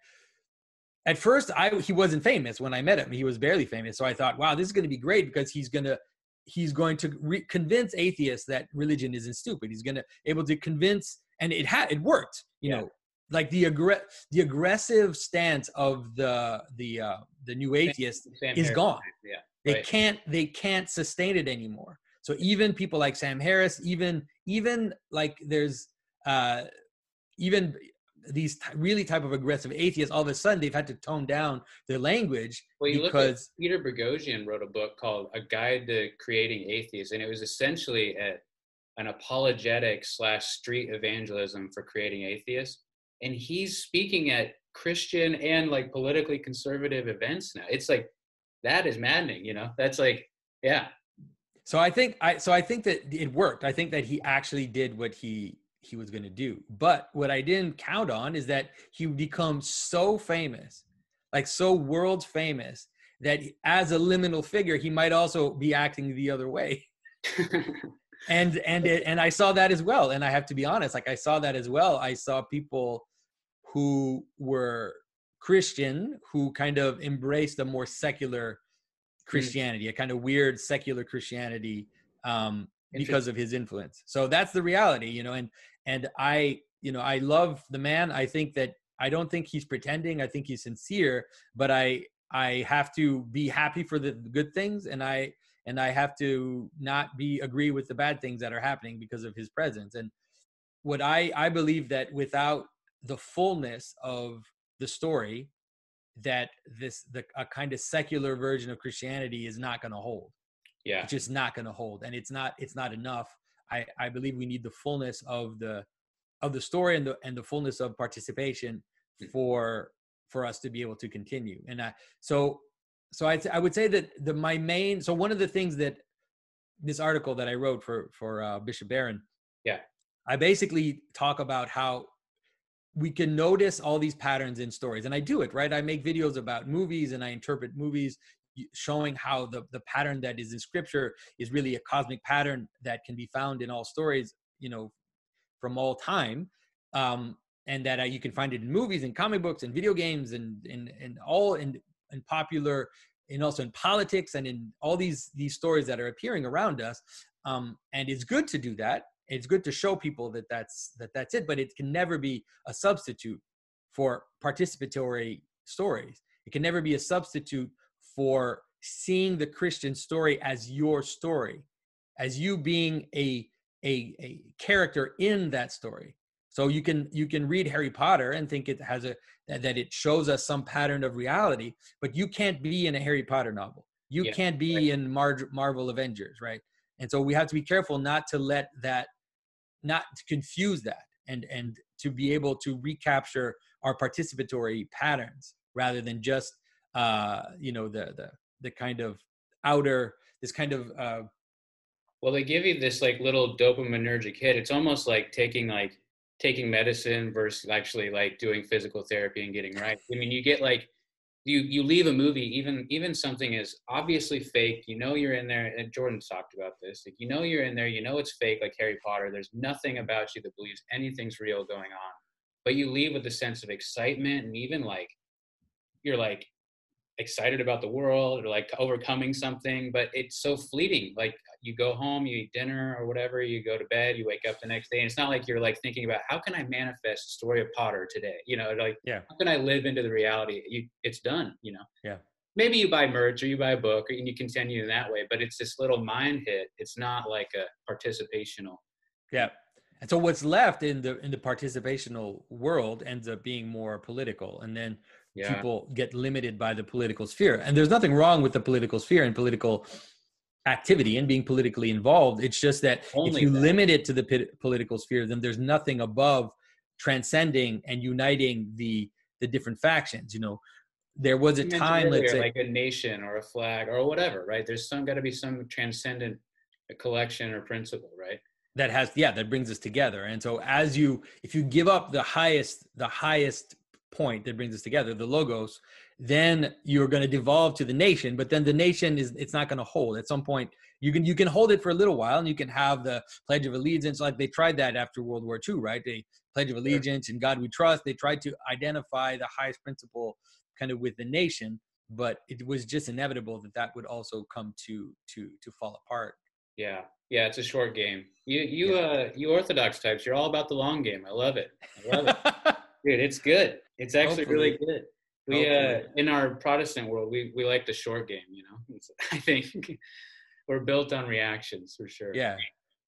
at first I he wasn't famous when I met him. He was barely famous. So I thought, wow, this is going to be great because he's going to he's going to re- convince atheists that religion isn't stupid. He's going to able to convince and it had it worked, you yeah. know. Like the aggr- the aggressive stance of the the uh the new atheist is gone. Yeah. They right. can't they can't sustain it anymore. So even people like Sam Harris, even even like there's uh, even these t- really type of aggressive atheists, all of a sudden they've had to tone down their language Well, you because look at Peter Boghossian wrote a book called A Guide to Creating Atheists, and it was essentially a, an apologetic slash street evangelism for creating atheists. And he's speaking at Christian and like politically conservative events now. It's like that is maddening, you know. That's like, yeah, so I think I so I think that it worked. I think that he actually did what he he was going to do. But what I didn't count on is that he would become so famous, like so world famous, that as a liminal figure, he might also be acting the other way. and and it, and I saw that as well. And I have to be honest, like I saw that as well. I saw people who were Christian who kind of embraced a more secular Christianity, a kind of weird secular Christianity, um, because of his influence. So that's the reality, you know. And and I, you know, I love the man. I think that I don't think he's pretending. I think he's sincere. But I I have to be happy for the good things, and I and I have to not be agree with the bad things that are happening because of his presence. And what I I believe that without the fullness of the story that this the a kind of secular version of christianity is not going to hold yeah, it's just not going to hold and it's not it's not enough i i believe we need the fullness of the of the story and the and the fullness of participation Mm. for for us to be able to continue and I, so so I, I would say that the my main so one of the things that this article that i wrote for for uh, bishop barron Yeah. i basically talk about how we can notice all these patterns in stories and i do it right? I make videos about movies and i interpret movies showing how the, the pattern that is in scripture is really a cosmic pattern that can be found in all stories you know from all time um, and that uh, you can find it in movies and comic books and video games and and, and all in, in popular and also in politics and in all these these stories that are appearing around us um, and it's good to do that it's good to show people that that's that that's it but it can never be a substitute for participatory stories. It can never be a substitute for seeing the christian story as your story as you being a a, a character in that story. So you can you can read harry potter and think it has a that it shows us some pattern of reality but you can't be in a harry potter novel. You Yeah, can't be right. in Mar- marvel avengers right? And so we have to be careful not to let that not to confuse that and and to be able to recapture our participatory patterns rather than just uh you know the the the kind of outer this kind of uh Well, they give you this like little dopaminergic hit. It's almost like taking like taking medicine versus actually like doing physical therapy and getting right. I mean, you get like you you leave a movie, even even something as obviously fake. You know you're in there, and Jordan's talked about this. Like you know you're in there, you know it's fake, like Harry Potter. There's nothing about you that believes anything's real going on, but you leave with a sense of excitement and even like you're like excited about the world or like overcoming something but it's so fleeting like you go home you eat dinner or whatever you go to bed you wake up the next day and it's not like you're like thinking about how can i manifest the story of potter today you know like Yeah. how can i live into the reality you it's done you know Yeah. maybe you buy merch or you buy a book and you continue in that way but it's this little mind hit it's not like a participational Yeah. And so what's left in the in the participational world ends up being more political and then yeah people get limited by the political sphere. And there's nothing wrong with the political sphere and political activity and being politically involved. It's just that Only if you that. limit it to the pit- political sphere then there's nothing above transcending and uniting the the different factions, you know. There was a time let's say like a nation or a flag or whatever right there's some got to be some transcendent uh, collection or principle right that has yeah that brings us together and so as you if you give up the highest the highest point that brings us together the logos then you're going to devolve to the nation but then the nation is it's not going to hold at some point you can you can hold it for a little while and you can have the pledge of allegiance like they tried that after world war ii right they pledge of allegiance and god we trust they tried to identify the highest principle kind of with the nation but it was just inevitable that that would also come to to to fall apart Yeah, yeah, it's a short game. You you uh you Orthodox types, you're all about the long game. I love it. I love it, dude. It's good. It's actually really good. We uh in our Protestant world, we we like the short game. You know, I think. we're built on reactions for sure. Yeah.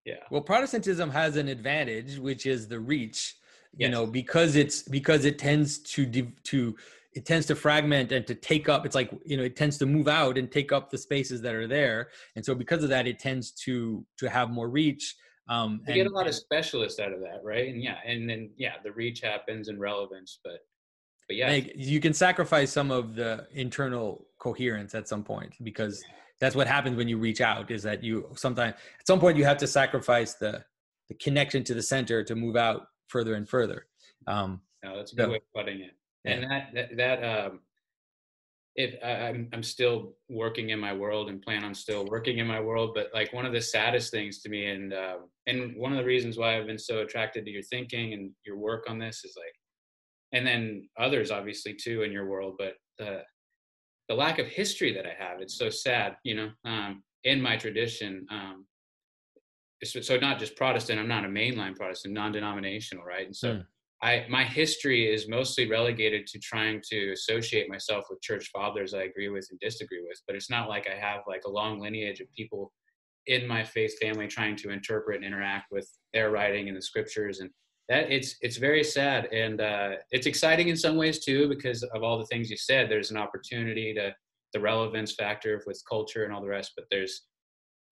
Yeah. Well, Protestantism has an advantage, which is the reach. You Yes. know, because it's because it tends to to it tends to fragment and to take up. It's like you know, it tends to move out and take up the spaces that are there, and so because of that, it tends to to have more reach. Um, and, get a lot of specialists out of that, right? And yeah, and then yeah, the reach happens and relevance, but but yeah, like, you can sacrifice some of the internal coherence at some point because that's what happens when you reach out. Is that you sometimes at some point you have to sacrifice the the connection to the center to move out further and further. Um, no, that's a Yeah. good way of putting it. And that that, that um, if I'm I'm still working in my world and plan on still working in my world, but like one of the saddest things to me, and uh, and one of the reasons why I've been so attracted to your thinking and your work on this is like, and then others obviously too in your world, but the the lack of history that I have, it's so sad, you know, um, in my tradition. Um, so, so not just Protestant, I'm not a mainline Protestant, non-denominational, right? And so Mm. I my history is mostly relegated to trying to associate myself with church fathers I agree with and disagree with, but it's not like I have like a long lineage of people in my faith family trying to interpret and interact with their writing and the scriptures and that it's it's very sad and uh, it's exciting in some ways too because of all the things you said there's an opportunity to the relevance factor with culture and all the rest but there's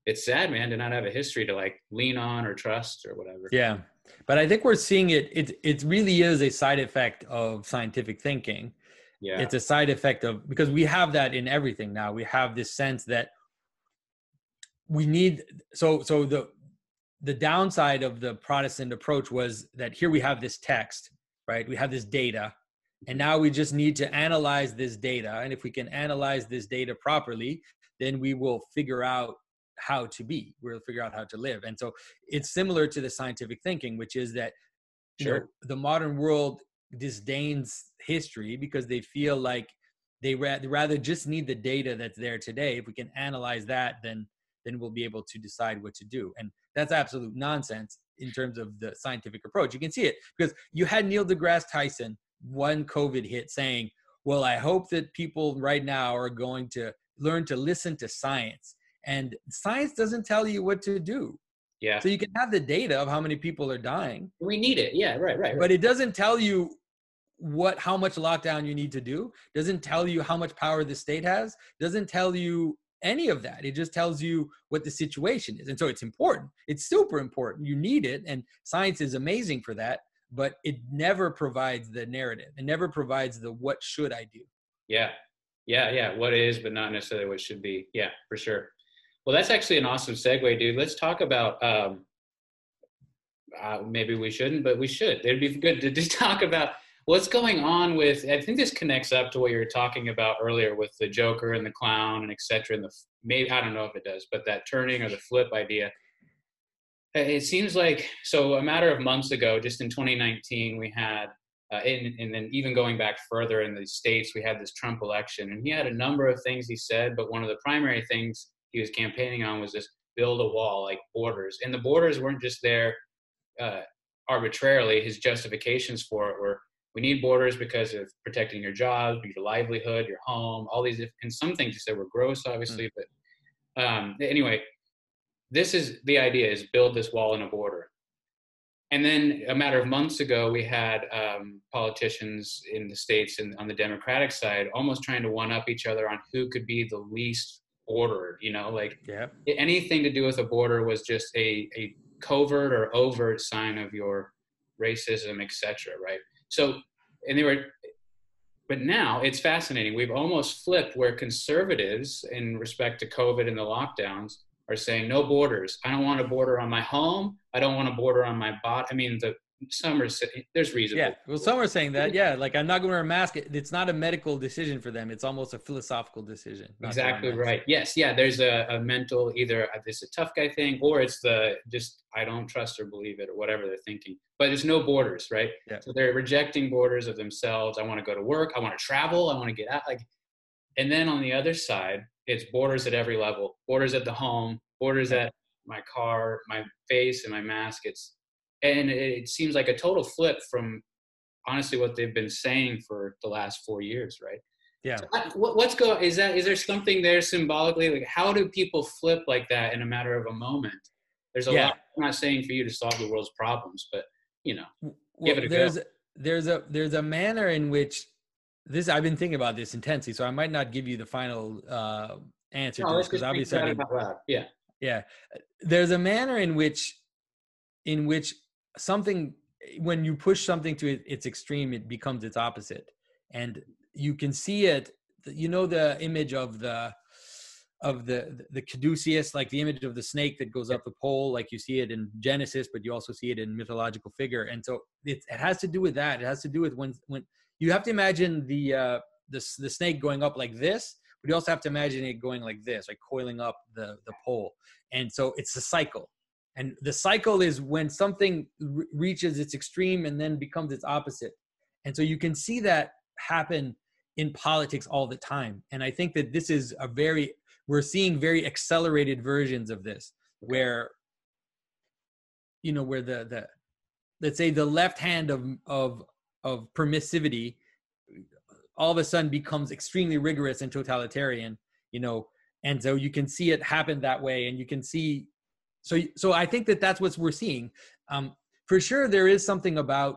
it's sad man to not have a history to like lean on or trust or whatever Yeah, but I think we're seeing it. It it really is a side effect of scientific thinking. yeah It's a side effect of because we have that in everything now. We have this sense that we need. So so the the downside of the Protestant approach was that here we have this text, right? We have this data, and now we just need to analyze this data. And if we can analyze this data properly, then we will figure out how to be. We'll figure out how to live. And so it's similar to the scientific thinking, which is that you know, the modern world disdains history because they feel like they ra- they rather just need the data that's there today. If we can analyze that, then then we'll be able to decide what to do. And that's absolute nonsense in terms of the scientific approach. You can see it because you had Neil deGrasse Tyson when COVID hit saying, "Well, I hope that people right now are going to learn to listen to science." And science doesn't tell you what to do. yeah So you can have the data of how many people are dying, we need it yeah right right, right. but it doesn't tell you what how much lockdown you need to do doesn't tell you how much power the state has doesn't tell you any of that it just tells you what the situation is and so it's important it's super important you need it and science is amazing for that but it never provides the narrative it never provides the what should i do Yeah, yeah, yeah. What is, but not necessarily what should be. Yeah, for sure. Well, that's actually an awesome segue, dude. Let's talk about. Um, uh, maybe we shouldn't, but we should. It'd be good to just talk about what's going on with. I think this connects up to what you were talking about earlier with the Joker and the clown and etc. And the maybe I don't know if it does, but that turning or the flip idea. It seems like so. A matter of months ago, just in 2019, we had uh, and, and then even going back further in the states, we had this Trump election, and he had a number of things he said, but one of the primary things he was campaigning on was this build a wall, like borders, and the borders weren't just there uh, arbitrarily. His justifications for it were we need borders because of protecting your job, your livelihood, your home, all these, and some things you said were gross, obviously, but um, anyway, this is the idea: is build this wall and a border and then a matter of months ago, we had um, politicians in the states and on the Democratic side almost trying to one up each other on who could be the least ordered. You know, like yeah anything to do with a border was just a, a covert or overt sign of your racism, etc. Right? So, and they were, but now it's fascinating. We've almost flipped where conservatives, in respect to COVID and the lockdowns, are saying no borders. I don't want a border on my home. I don't want a border on my body. I mean, the some are sa- there's reasonable. yeah well some are saying that yeah like i'm not going to wear a mask it's not a medical decision for them it's almost a philosophical decision not to wear a Exactly right. Yes, yeah. There's a, a mental either uh, this a tough guy thing or it's the just I don't trust or believe it or whatever they're thinking. But there's no borders, right? Yeah. So they're rejecting borders of themselves. I want to go to work. I want to travel. I want to get out. Like, and then on the other side, it's borders at every level. Borders at the home. Borders at my car, my face, and my mask. It's and it, seems like a total flip from honestly what they've been saying for the last four years, right? Yeah. So, what, what's go? Is that is there something there symbolically? Like, how do people flip like that in a matter of a moment? There's a Yeah. lot. I'm not saying for you to solve the world's problems, but you know, well, Give it a go. there's there's a there's a manner in which this I've been thinking about this intensely, so I might not give you the final uh, answer no, to this because obviously I didn't- Yeah. yeah there's a manner in which in which something when you push something to its extreme it becomes its opposite. And you can see it you know the image of the of the the caduceus like the image of the snake that goes up the pole like you see it in genesis but you also see it in mythological figure. And so it, it has to do with that. It has to do with when when you have to imagine the uh the, the snake going up like this but you also have to imagine it going like this like coiling up the the pole. And so it's a cycle and the cycle is when something re- reaches its extreme and then becomes its opposite. And so you can see that happen in politics all the time. And i think that this is a very we're seeing very accelerated versions of this where you know where the the let's say the left hand of of of permissivity all of a sudden becomes extremely rigorous and totalitarian you know and so you can see it happen that way. And you can see so so i think that that's what we're seeing. Um for sure there is something about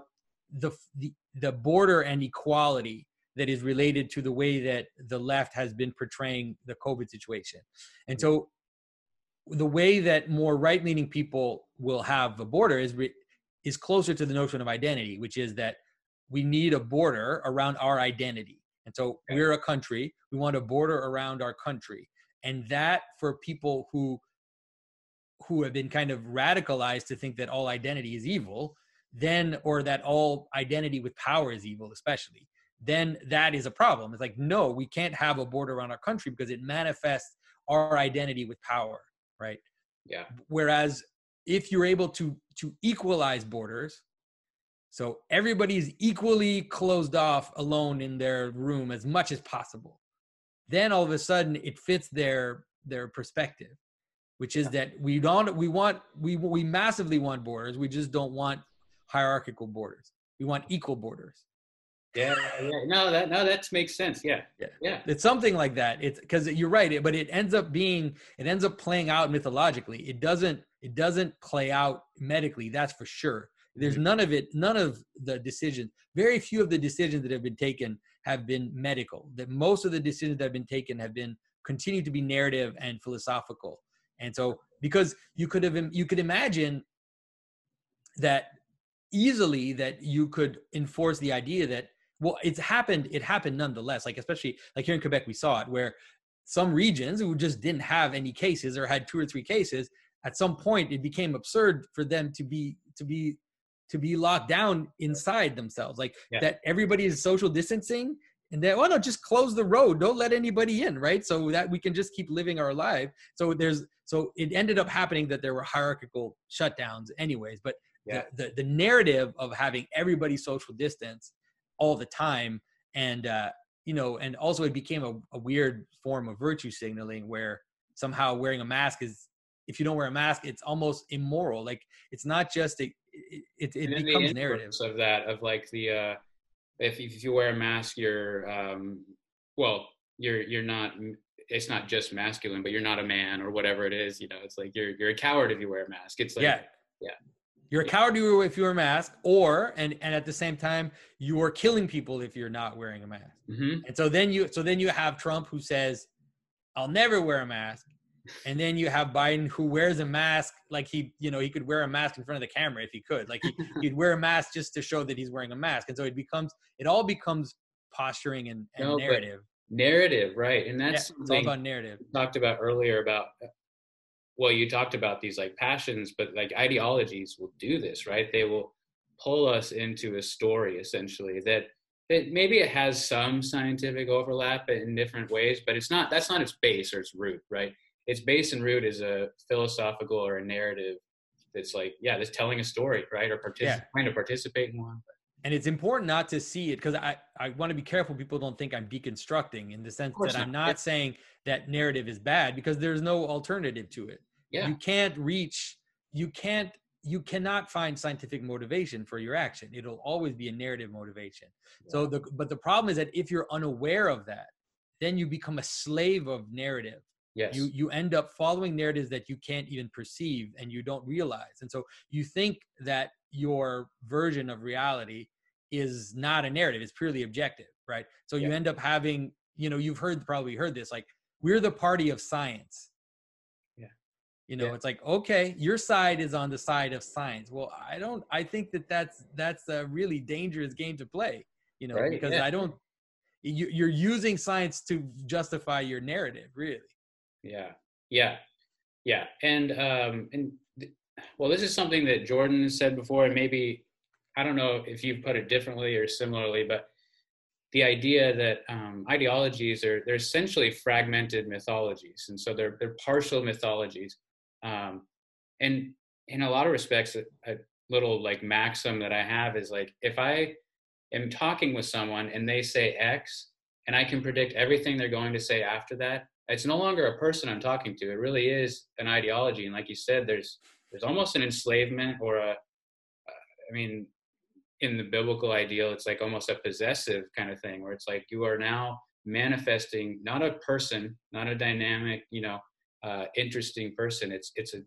the the, the border and equality that is related to the way that the left has been portraying the covid situation. And so the way that more right-leaning people will have a border is re- is closer to the notion of identity which is that we need a border around our identity. And so we're a country. We want a border around our country. And that for people who who have been kind of radicalized to think that all identity is evil then or that all identity with power is evil especially then that is a problem. It's like no we can't have a border around our country because it manifests our identity with power right? Yeah. whereas if you're able to to equalize borders so everybody's equally closed off alone in their room as much as possible then all of a sudden it fits their their perspective which is that we don't we want we we massively want borders we just don't want hierarchical borders we want equal borders Yeah. yeah. No, that no, that makes sense. Yeah. Yeah. Yeah. it's something like that it's because you're right it- but it ends up being it ends up playing out mythologically it doesn't it doesn't play out medically that's for sure there's Mhm. none of it none of the decisions very few of the decisions that have been taken have been medical that most of the decisions that have been taken have been continue to be narrative and philosophical and so because you could have you could imagine that easily that you could enforce the idea that well it's happened it happened nonetheless like especially like here in quebec we saw it where some regions who just didn't have any cases or had two or three cases at some point it became absurd for them to be to be to be locked down inside themselves like Yeah. that everybody is social distancing and then why not just close the road. Don't let anybody in right? So that we can just keep living our life. So there's so it ended up happening that there were hierarchical shutdowns anyways but Yeah. the, the the narrative of having everybody social distance all the time and uh you know and also it became a, a weird form of virtue signaling where somehow wearing a mask is if you don't wear a mask it's almost immoral. Like it's not just a, it it, it becomes narrative. of that of like the uh if if you wear a mask you're um well you're you're not it's not just masculine but you're not a man or whatever it is you know it's like you're you're a coward if you wear a mask. It's like yeah. yeah. you're a coward if you wear a mask or and and at the same time you are killing people if you're not wearing a mask. Mhm, And so then you so then you have Trump who says, I'll never wear a mask. And then you have Biden who wears a mask like he, you know, he could wear a mask in front of the camera if he could. Like he, he'd wear a mask just to show that he's wearing a mask. And so it becomes it all becomes posturing and, and No, narrative. narrative right and Yeah, that's it's all something about narrative. talked about earlier about uh, well you talked about these like passions but like ideologies will do this right they will pull us into a story essentially that it, maybe it has some scientific overlap in different ways but it's not that's not its base or its root right its base and root is a philosophical or a narrative that's like yeah that's telling a story right or partic- Yeah. trying to participate in one And it's important not to see it because I, I want to be careful people don't think I'm deconstructing in the sense that I'm not. saying that narrative is bad because there's no alternative to it. yeah you can't reach you can't you cannot find scientific motivation for your action it'll always be a narrative motivation yeah. so the but the problem is that if you're unaware of that then you become a slave of narrative yes you you end up following narratives that you can't even perceive and you don't realize and so you think that your version of reality is not a narrative it's purely objective right so yeah. you end up having you know you've heard probably heard this like we're the party of science Yeah. you know yeah. it's like okay your side is on the side of science well i don't i think that that's that's a really dangerous game to play you know right. because yeah. i don't you, you're using science to justify your narrative really yeah. Yeah. Yeah. And um and th- well this is something that jordan said before and maybe i don't know if you've put it differently or similarly but the idea that um, ideologies are they're essentially fragmented mythologies and so they're they're partial mythologies. Um, and in a lot of respects, a, a little like maxim that I have is like if I am talking with someone and they say X, and I can predict everything they're going to say after that, it's no longer a person I'm talking to. It really is an ideology. And like you said, there's there's almost an enslavement or a, I mean, in the biblical ideal, it's like almost a possessive kind of thing where it's like you are now manifesting not a person, not a dynamic, you know, uh, interesting person. It's it's a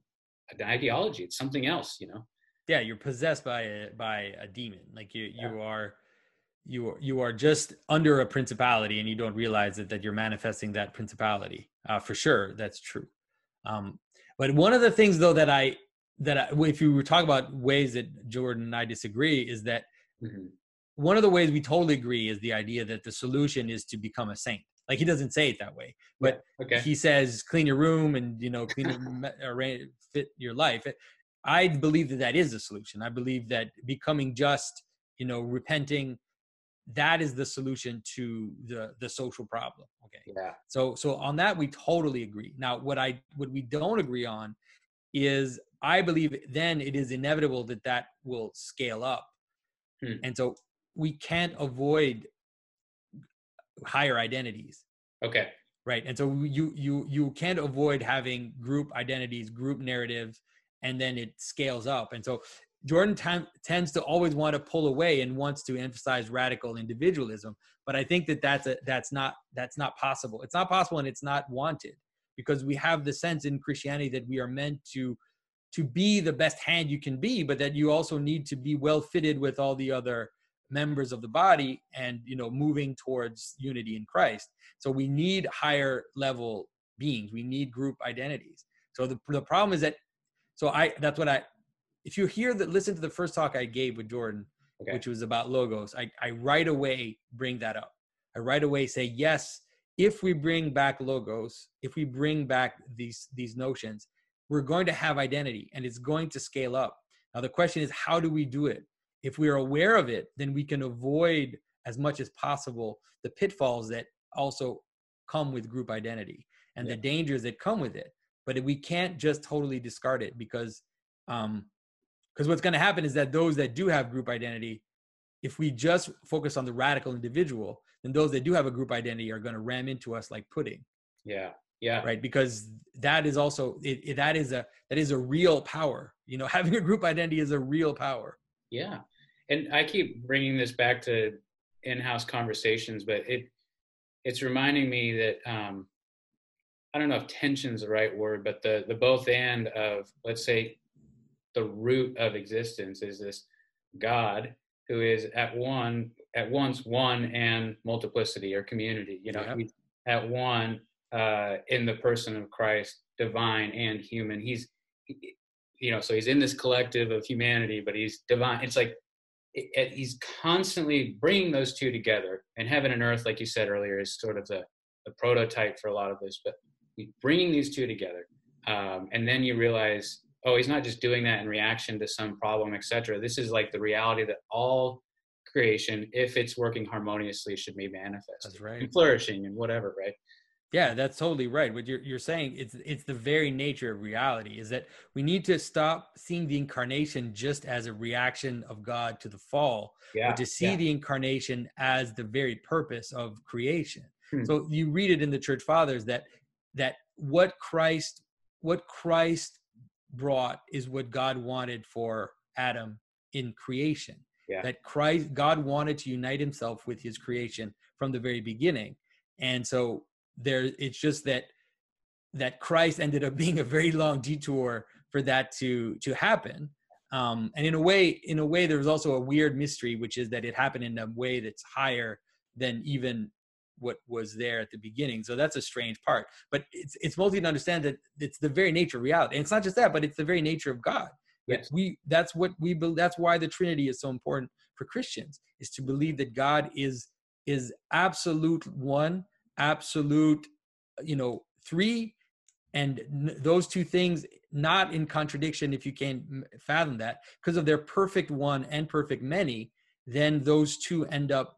an ideology. It's something else, you know. Yeah, you're possessed by a by a demon. Like you yeah. you are you are you are just under a principality and you don't realize it that you're manifesting that principality. Uh, for sure, that's true. Um, but one of the things though that I that I, if you were talking about ways that Jordan and I disagree is that mm-hmm. one of the ways we totally agree is the idea that the solution is to become a saint. Like he doesn't say it that way, but yeah, okay. he says clean your room and you know clean arrange fit your life. I believe that that is the solution. I believe that becoming just, you know, repenting, that is the solution to the the social problem. Okay. Yeah. So so on that we totally agree. Now what I what we don't agree on is I believe then it is inevitable that that will scale up, hmm. and so we can't avoid higher identities okay right and so you you you can't avoid having group identities group narratives and then it scales up and so jordan t- tends to always want to pull away and wants to emphasize radical individualism but i think that that's a that's not that's not possible. It's not possible and it's not wanted because we have the sense in christianity that we are meant to to be the best hand you can be but that you also need to be well fitted with all the other members of the body and you know moving towards unity in christ. So we need higher level beings. We need group identities. So the, the problem is that so i that's what i if you hear that listen to the first talk i gave with jordan okay. which was about logos I, I right away bring that up i right away say yes if we bring back logos if we bring back these these notions we're going to have identity and it's going to scale up now the question is how do we do it if we are aware of it, then we can avoid as much as possible the pitfalls that also come with group identity and yeah. the dangers that come with it. But we can't just totally discard it because um because what's going to happen is that those that do have group identity if we just focus on the radical individual then those that do have a group identity are going to ram into us like pudding. Yeah yeah. Right? Because that is also it, it, that is a that is a real power. You know having a group identity is a real power. Yeah. And I keep bringing this back to in-house conversations, but it it's reminding me that um, I don't know if tension's the right word, but the the both and of let's say the root of existence is this God who is at one at once one and multiplicity or community. You know, he's at one uh, in the person of Christ, divine and human. He's you know, so he's in this collective of humanity, but he's divine. It's like it, he's constantly bringing those two together. And heaven and earth, like you said earlier, is sort of the, the prototype for a lot of this. But bringing these two together, um, and then you realize, oh, he's not just doing that in reaction to some problem, etc. This is like the reality that all creation, if it's working harmoniously, should be manifested That's right. and flourishing and whatever, right? Yeah, that's totally right. What you're you're saying it's it's the very nature of reality is that we need to stop seeing the incarnation just as a reaction of God to the fall, yeah, but to see yeah. the incarnation as the very purpose of creation. Hmm. So you read it in the church fathers that that what Christ what Christ brought is what God wanted for Adam in creation. Yeah. That Christ, God wanted to unite himself with his creation from the very beginning. And so there, it's just that that Christ ended up being a very long detour for that to to happen. Um, and in a way, in a way, there was also a weird mystery, which is that it happened in a way that's higher than even what was there at the beginning. So that's a strange part. But it's it's mostly to understand that it's the very nature of reality. And it's not just that, but it's the very nature of God. Yes. We that's what we believe. That's why the Trinity is so important for Christians is to believe that God is is absolute one, absolute, you know, three, and those two things not in contradiction if you can't m- fathom that because of their perfect one and perfect many. Then those two end up,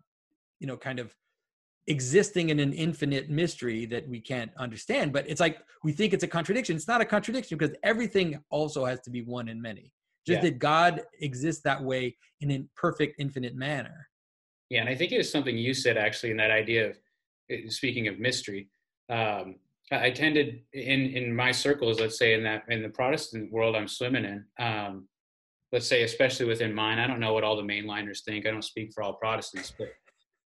you know, kind of existing in an infinite mystery that we can't understand but it's like we think it's a contradiction it's not a contradiction because everything also has to be one and many just Yeah. that god exists that way in a perfect infinite manner Yeah, and I think it was something you said actually in that idea of uh, speaking of mystery. Um, I I tended in in my circles, let's say in that in the Protestant world I'm swimming in. Um, let's say, especially within mine, I don't know what all the mainliners think. I don't speak for all Protestants, but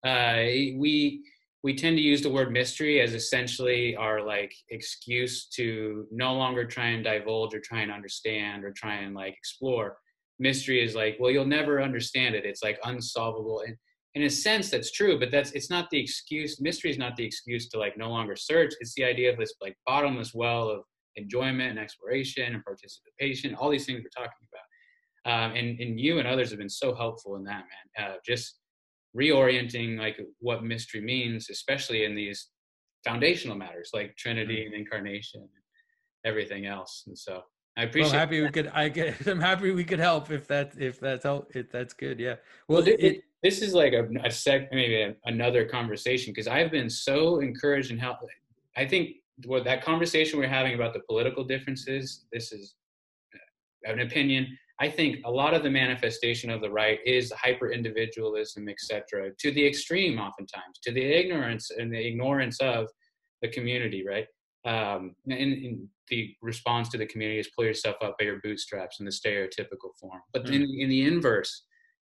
uh, we we tend to use the word mystery as essentially our like excuse to no longer try and divulge or try and understand or try and like explore. Mystery is like, well, you'll never understand it. It's like unsolvable, and in a sense that's true but that's it's not the excuse mystery is not the excuse to like no longer search it's the idea of this like bottomless well of enjoyment and exploration and participation all these things we're talking about um, and and you and others have been so helpful in that man uh, just reorienting like what mystery means especially in these foundational matters like trinity and incarnation and everything else and so i well, appreciate i'm happy we could i get i'm happy we could help if that if that's help if that's good yeah well, well, it, it, this is like a, a sec, maybe a, another conversation because I've been so encouraged and help. I think what that conversation we're having about the political differences. This is uh, an opinion. I think a lot of the manifestation of the right is hyper individualism, etc., to the extreme, oftentimes to the ignorance and the ignorance of the community. Right. Um, and, and the response to the community is pull yourself up by your bootstraps in the stereotypical form. But Mm. in, in the inverse,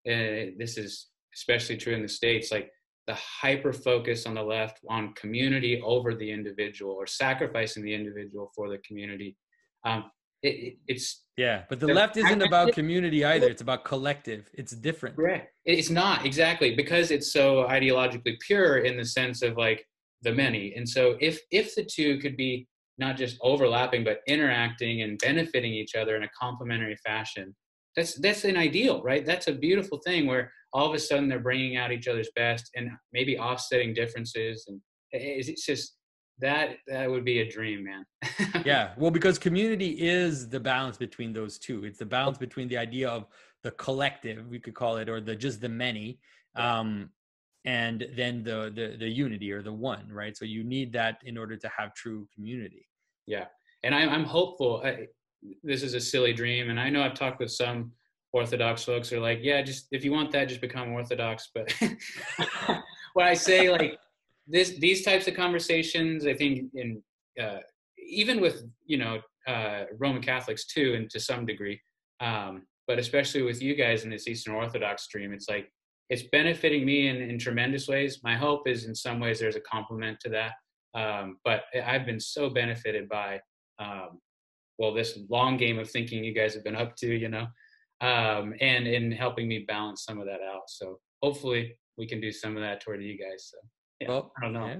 uh, this is especially true in the states like the hyper focus on the left on community over the individual or sacrificing the individual for the community um, it, it, it's yeah but the left isn't I- I- about community either. It's about collective. It's different. Correct. It's not exactly because it's so ideologically pure in the sense of like the many. And so if if the two could be not just overlapping but interacting and benefiting each other in a complementary fashion that's that's an ideal right? That's a beautiful thing where all of a sudden they're bringing out each other's best and maybe offsetting differences and it's just that that would be a dream man. Yeah well because community is the balance between those two. It's the balance between the idea of the collective we could call it or the just the many um and then the the the unity or the one right? So you need that in order to have true community. Yeah and I, i'm hopeful I, this is a silly dream and i know i've talked with some orthodox folks who are like yeah just if you want that just become orthodox but when i say like this these types of conversations i think in uh, even with you know uh, roman catholics too and to some degree um, but especially with you guys in this eastern orthodox stream it's like it's benefiting me in, in tremendous ways. My hope is in some ways there's a complement to that um, but i've been so benefited by um, well this long game of thinking you guys have been up to you know um, and in helping me balance some of that out. So hopefully we can do some of that toward you guys so yeah, well i don't know yeah.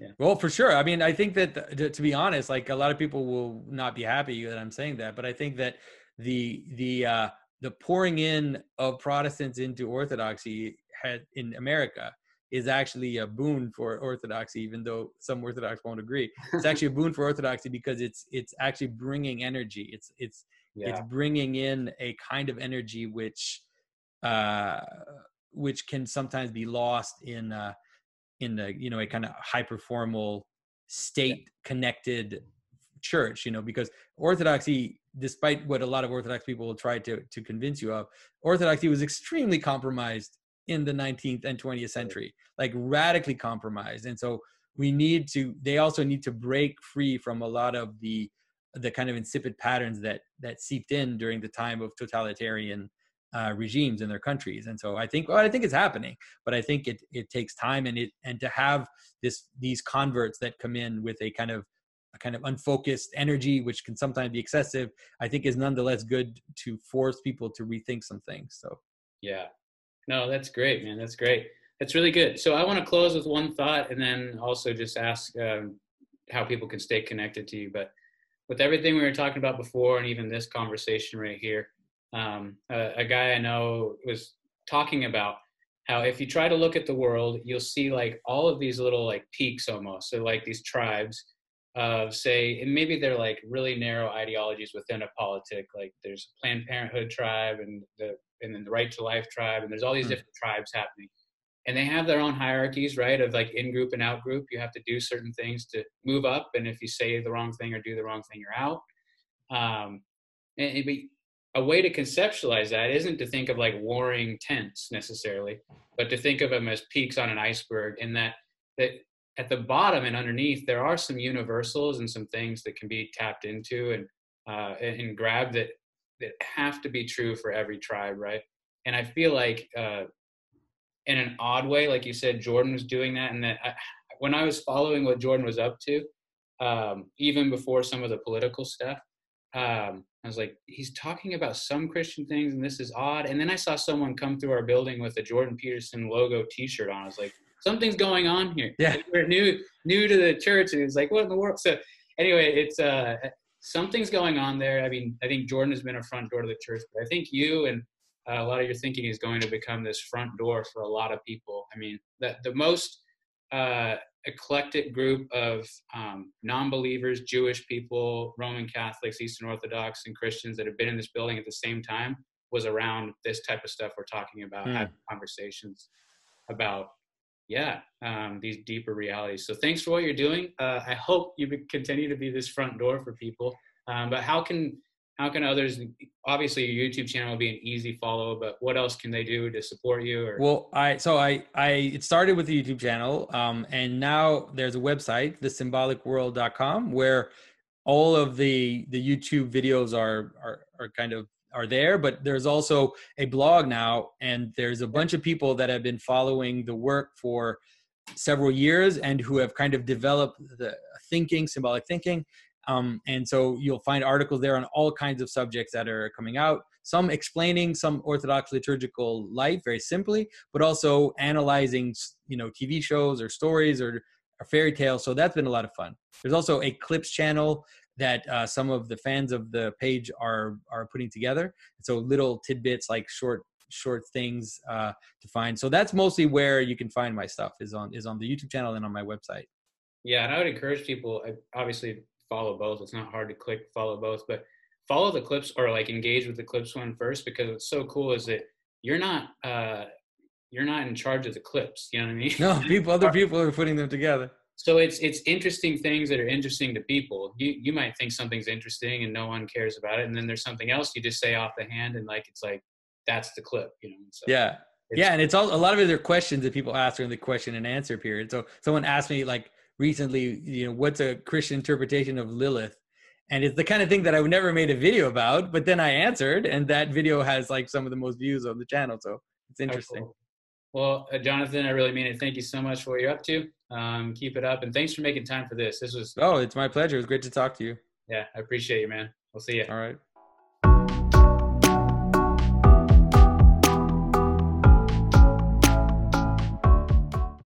Yeah. Well, for sure. I mean, I think that to, to be honest, like a lot of people will not be happy that I'm saying that, but I think that the the uh, the pouring in of Protestants into Orthodoxy had in America is actually a boon for Orthodoxy, even though some Orthodox won't agree. It's actually a boon for Orthodoxy because it's it's actually bringing energy. It's it's yeah it's bringing in a kind of energy which uh, which can sometimes be lost in uh, in the you know a kind of hyper formal state connected church you know because orthodoxy despite what a lot of orthodox people will try to to convince you of orthodoxy was extremely compromised in the 19th and 20th century like radically compromised and so we need to they also need to break free from a lot of the the kind of insipid patterns that that seeped in during the time of totalitarian uh, regimes in their countries. And so I think, well, I think it's happening, but I think it it takes time and it and to have this these converts that come in with a kind of a kind of unfocused energy, which can sometimes be excessive, I think is nonetheless good to force people to rethink some things. So yeah, no, that's great, man. That's great. That's really good. So I want to close with one thought, and then also just ask um, how people can stay connected to you. But with everything we were talking about before, and even this conversation right here, um, a, a guy I know was talking about how if you try to look at the world, you'll see like all of these little like peaks almost. So like these tribes of say, and maybe they're like really narrow ideologies within a politic. Like there's Planned Parenthood tribe and the and then the Right to Life tribe, and there's all these mm. different tribes happening, and they have their own hierarchies, right? Of like in group and out group. You have to do certain things to move up, and if you say the wrong thing or do the wrong thing, you're out. Um, and, and a way to conceptualize that isn't to think of like warring tents necessarily, but to think of them as peaks on an iceberg, and that that at the bottom and underneath there are some universals and some things that can be tapped into and uh, and grabbed that that have to be true for every tribe, right? And I feel like uh, in an odd way, like you said, Jordan was doing that, and that I, when I was following what Jordan was up to, um, even before some of the political stuff, um, I was like, he's talking about some Christian things, and this is odd. And then I saw someone come through our building with a Jordan Peterson logo T-shirt on. I was like, something's going on here. Yeah, we're new new to the church, and it's like, what in the world? So anyway, it's uh, something's going on there. I mean, I think Jordan has been a front door to the church, but I think you and uh, a lot of your thinking is going to become this front door for a lot of people. I mean, the, the most uh, eclectic group of um, non-believers, Jewish people, Roman Catholics, Eastern Orthodox, and Christians that have been in this building at the same time was around this type of stuff we're talking about, mm. having conversations about yeah um, these deeper realities. So thanks for what you're doing. Uh, i hope you continue to be this front door for people. Um, but how can how can others obviously your youtube channel will be an easy follow but what else can they do to support you or? well i so i i it started with the youtube channel um, and now there's a website thesymbolicworld.com where all of the the youtube videos are are, are kind of are there, but there's also a blog now, and there's a bunch of people that have been following the work for several years and who have kind of developed the thinking, symbolic thinking. Um, and so you'll find articles there on all kinds of subjects that are coming out. Some explaining some Orthodox liturgical life very simply, but also analyzing, you know, TV shows or stories or, or fairy tales. So that's been a lot of fun. There's also a clips channel that uh, some of the fans of the page are are putting together. So little tidbits like short short things uh, to find. So that's mostly where you can find my stuff is on is on the YouTube channel and on my website. Yeah, and I would encourage people obviously follow both. It's not hard to click follow both, but follow the clips or like engage with the clips one first because what's so cool is that you're not uh, you're not in charge of the clips. You know what I mean? No, people, other people are putting them together so it's it's interesting things that are interesting to people you you might think something's interesting and no one cares about it and then there's something else you just say off the hand and like it's like that's the clip you know so yeah yeah and it's all a lot of it are questions that people ask during the question and answer period so someone asked me like recently you know what's a christian interpretation of lilith and it's the kind of thing that i have never made a video about but then i answered and that video has like some of the most views on the channel so it's interesting oh, cool. Well, uh, Jonathan, I really mean it. Thank you so much for what you're up to. Um, keep it up, and thanks for making time for this. This was oh, it's my pleasure. It was great to talk to you. Yeah, I appreciate you, man. We'll see you. All right.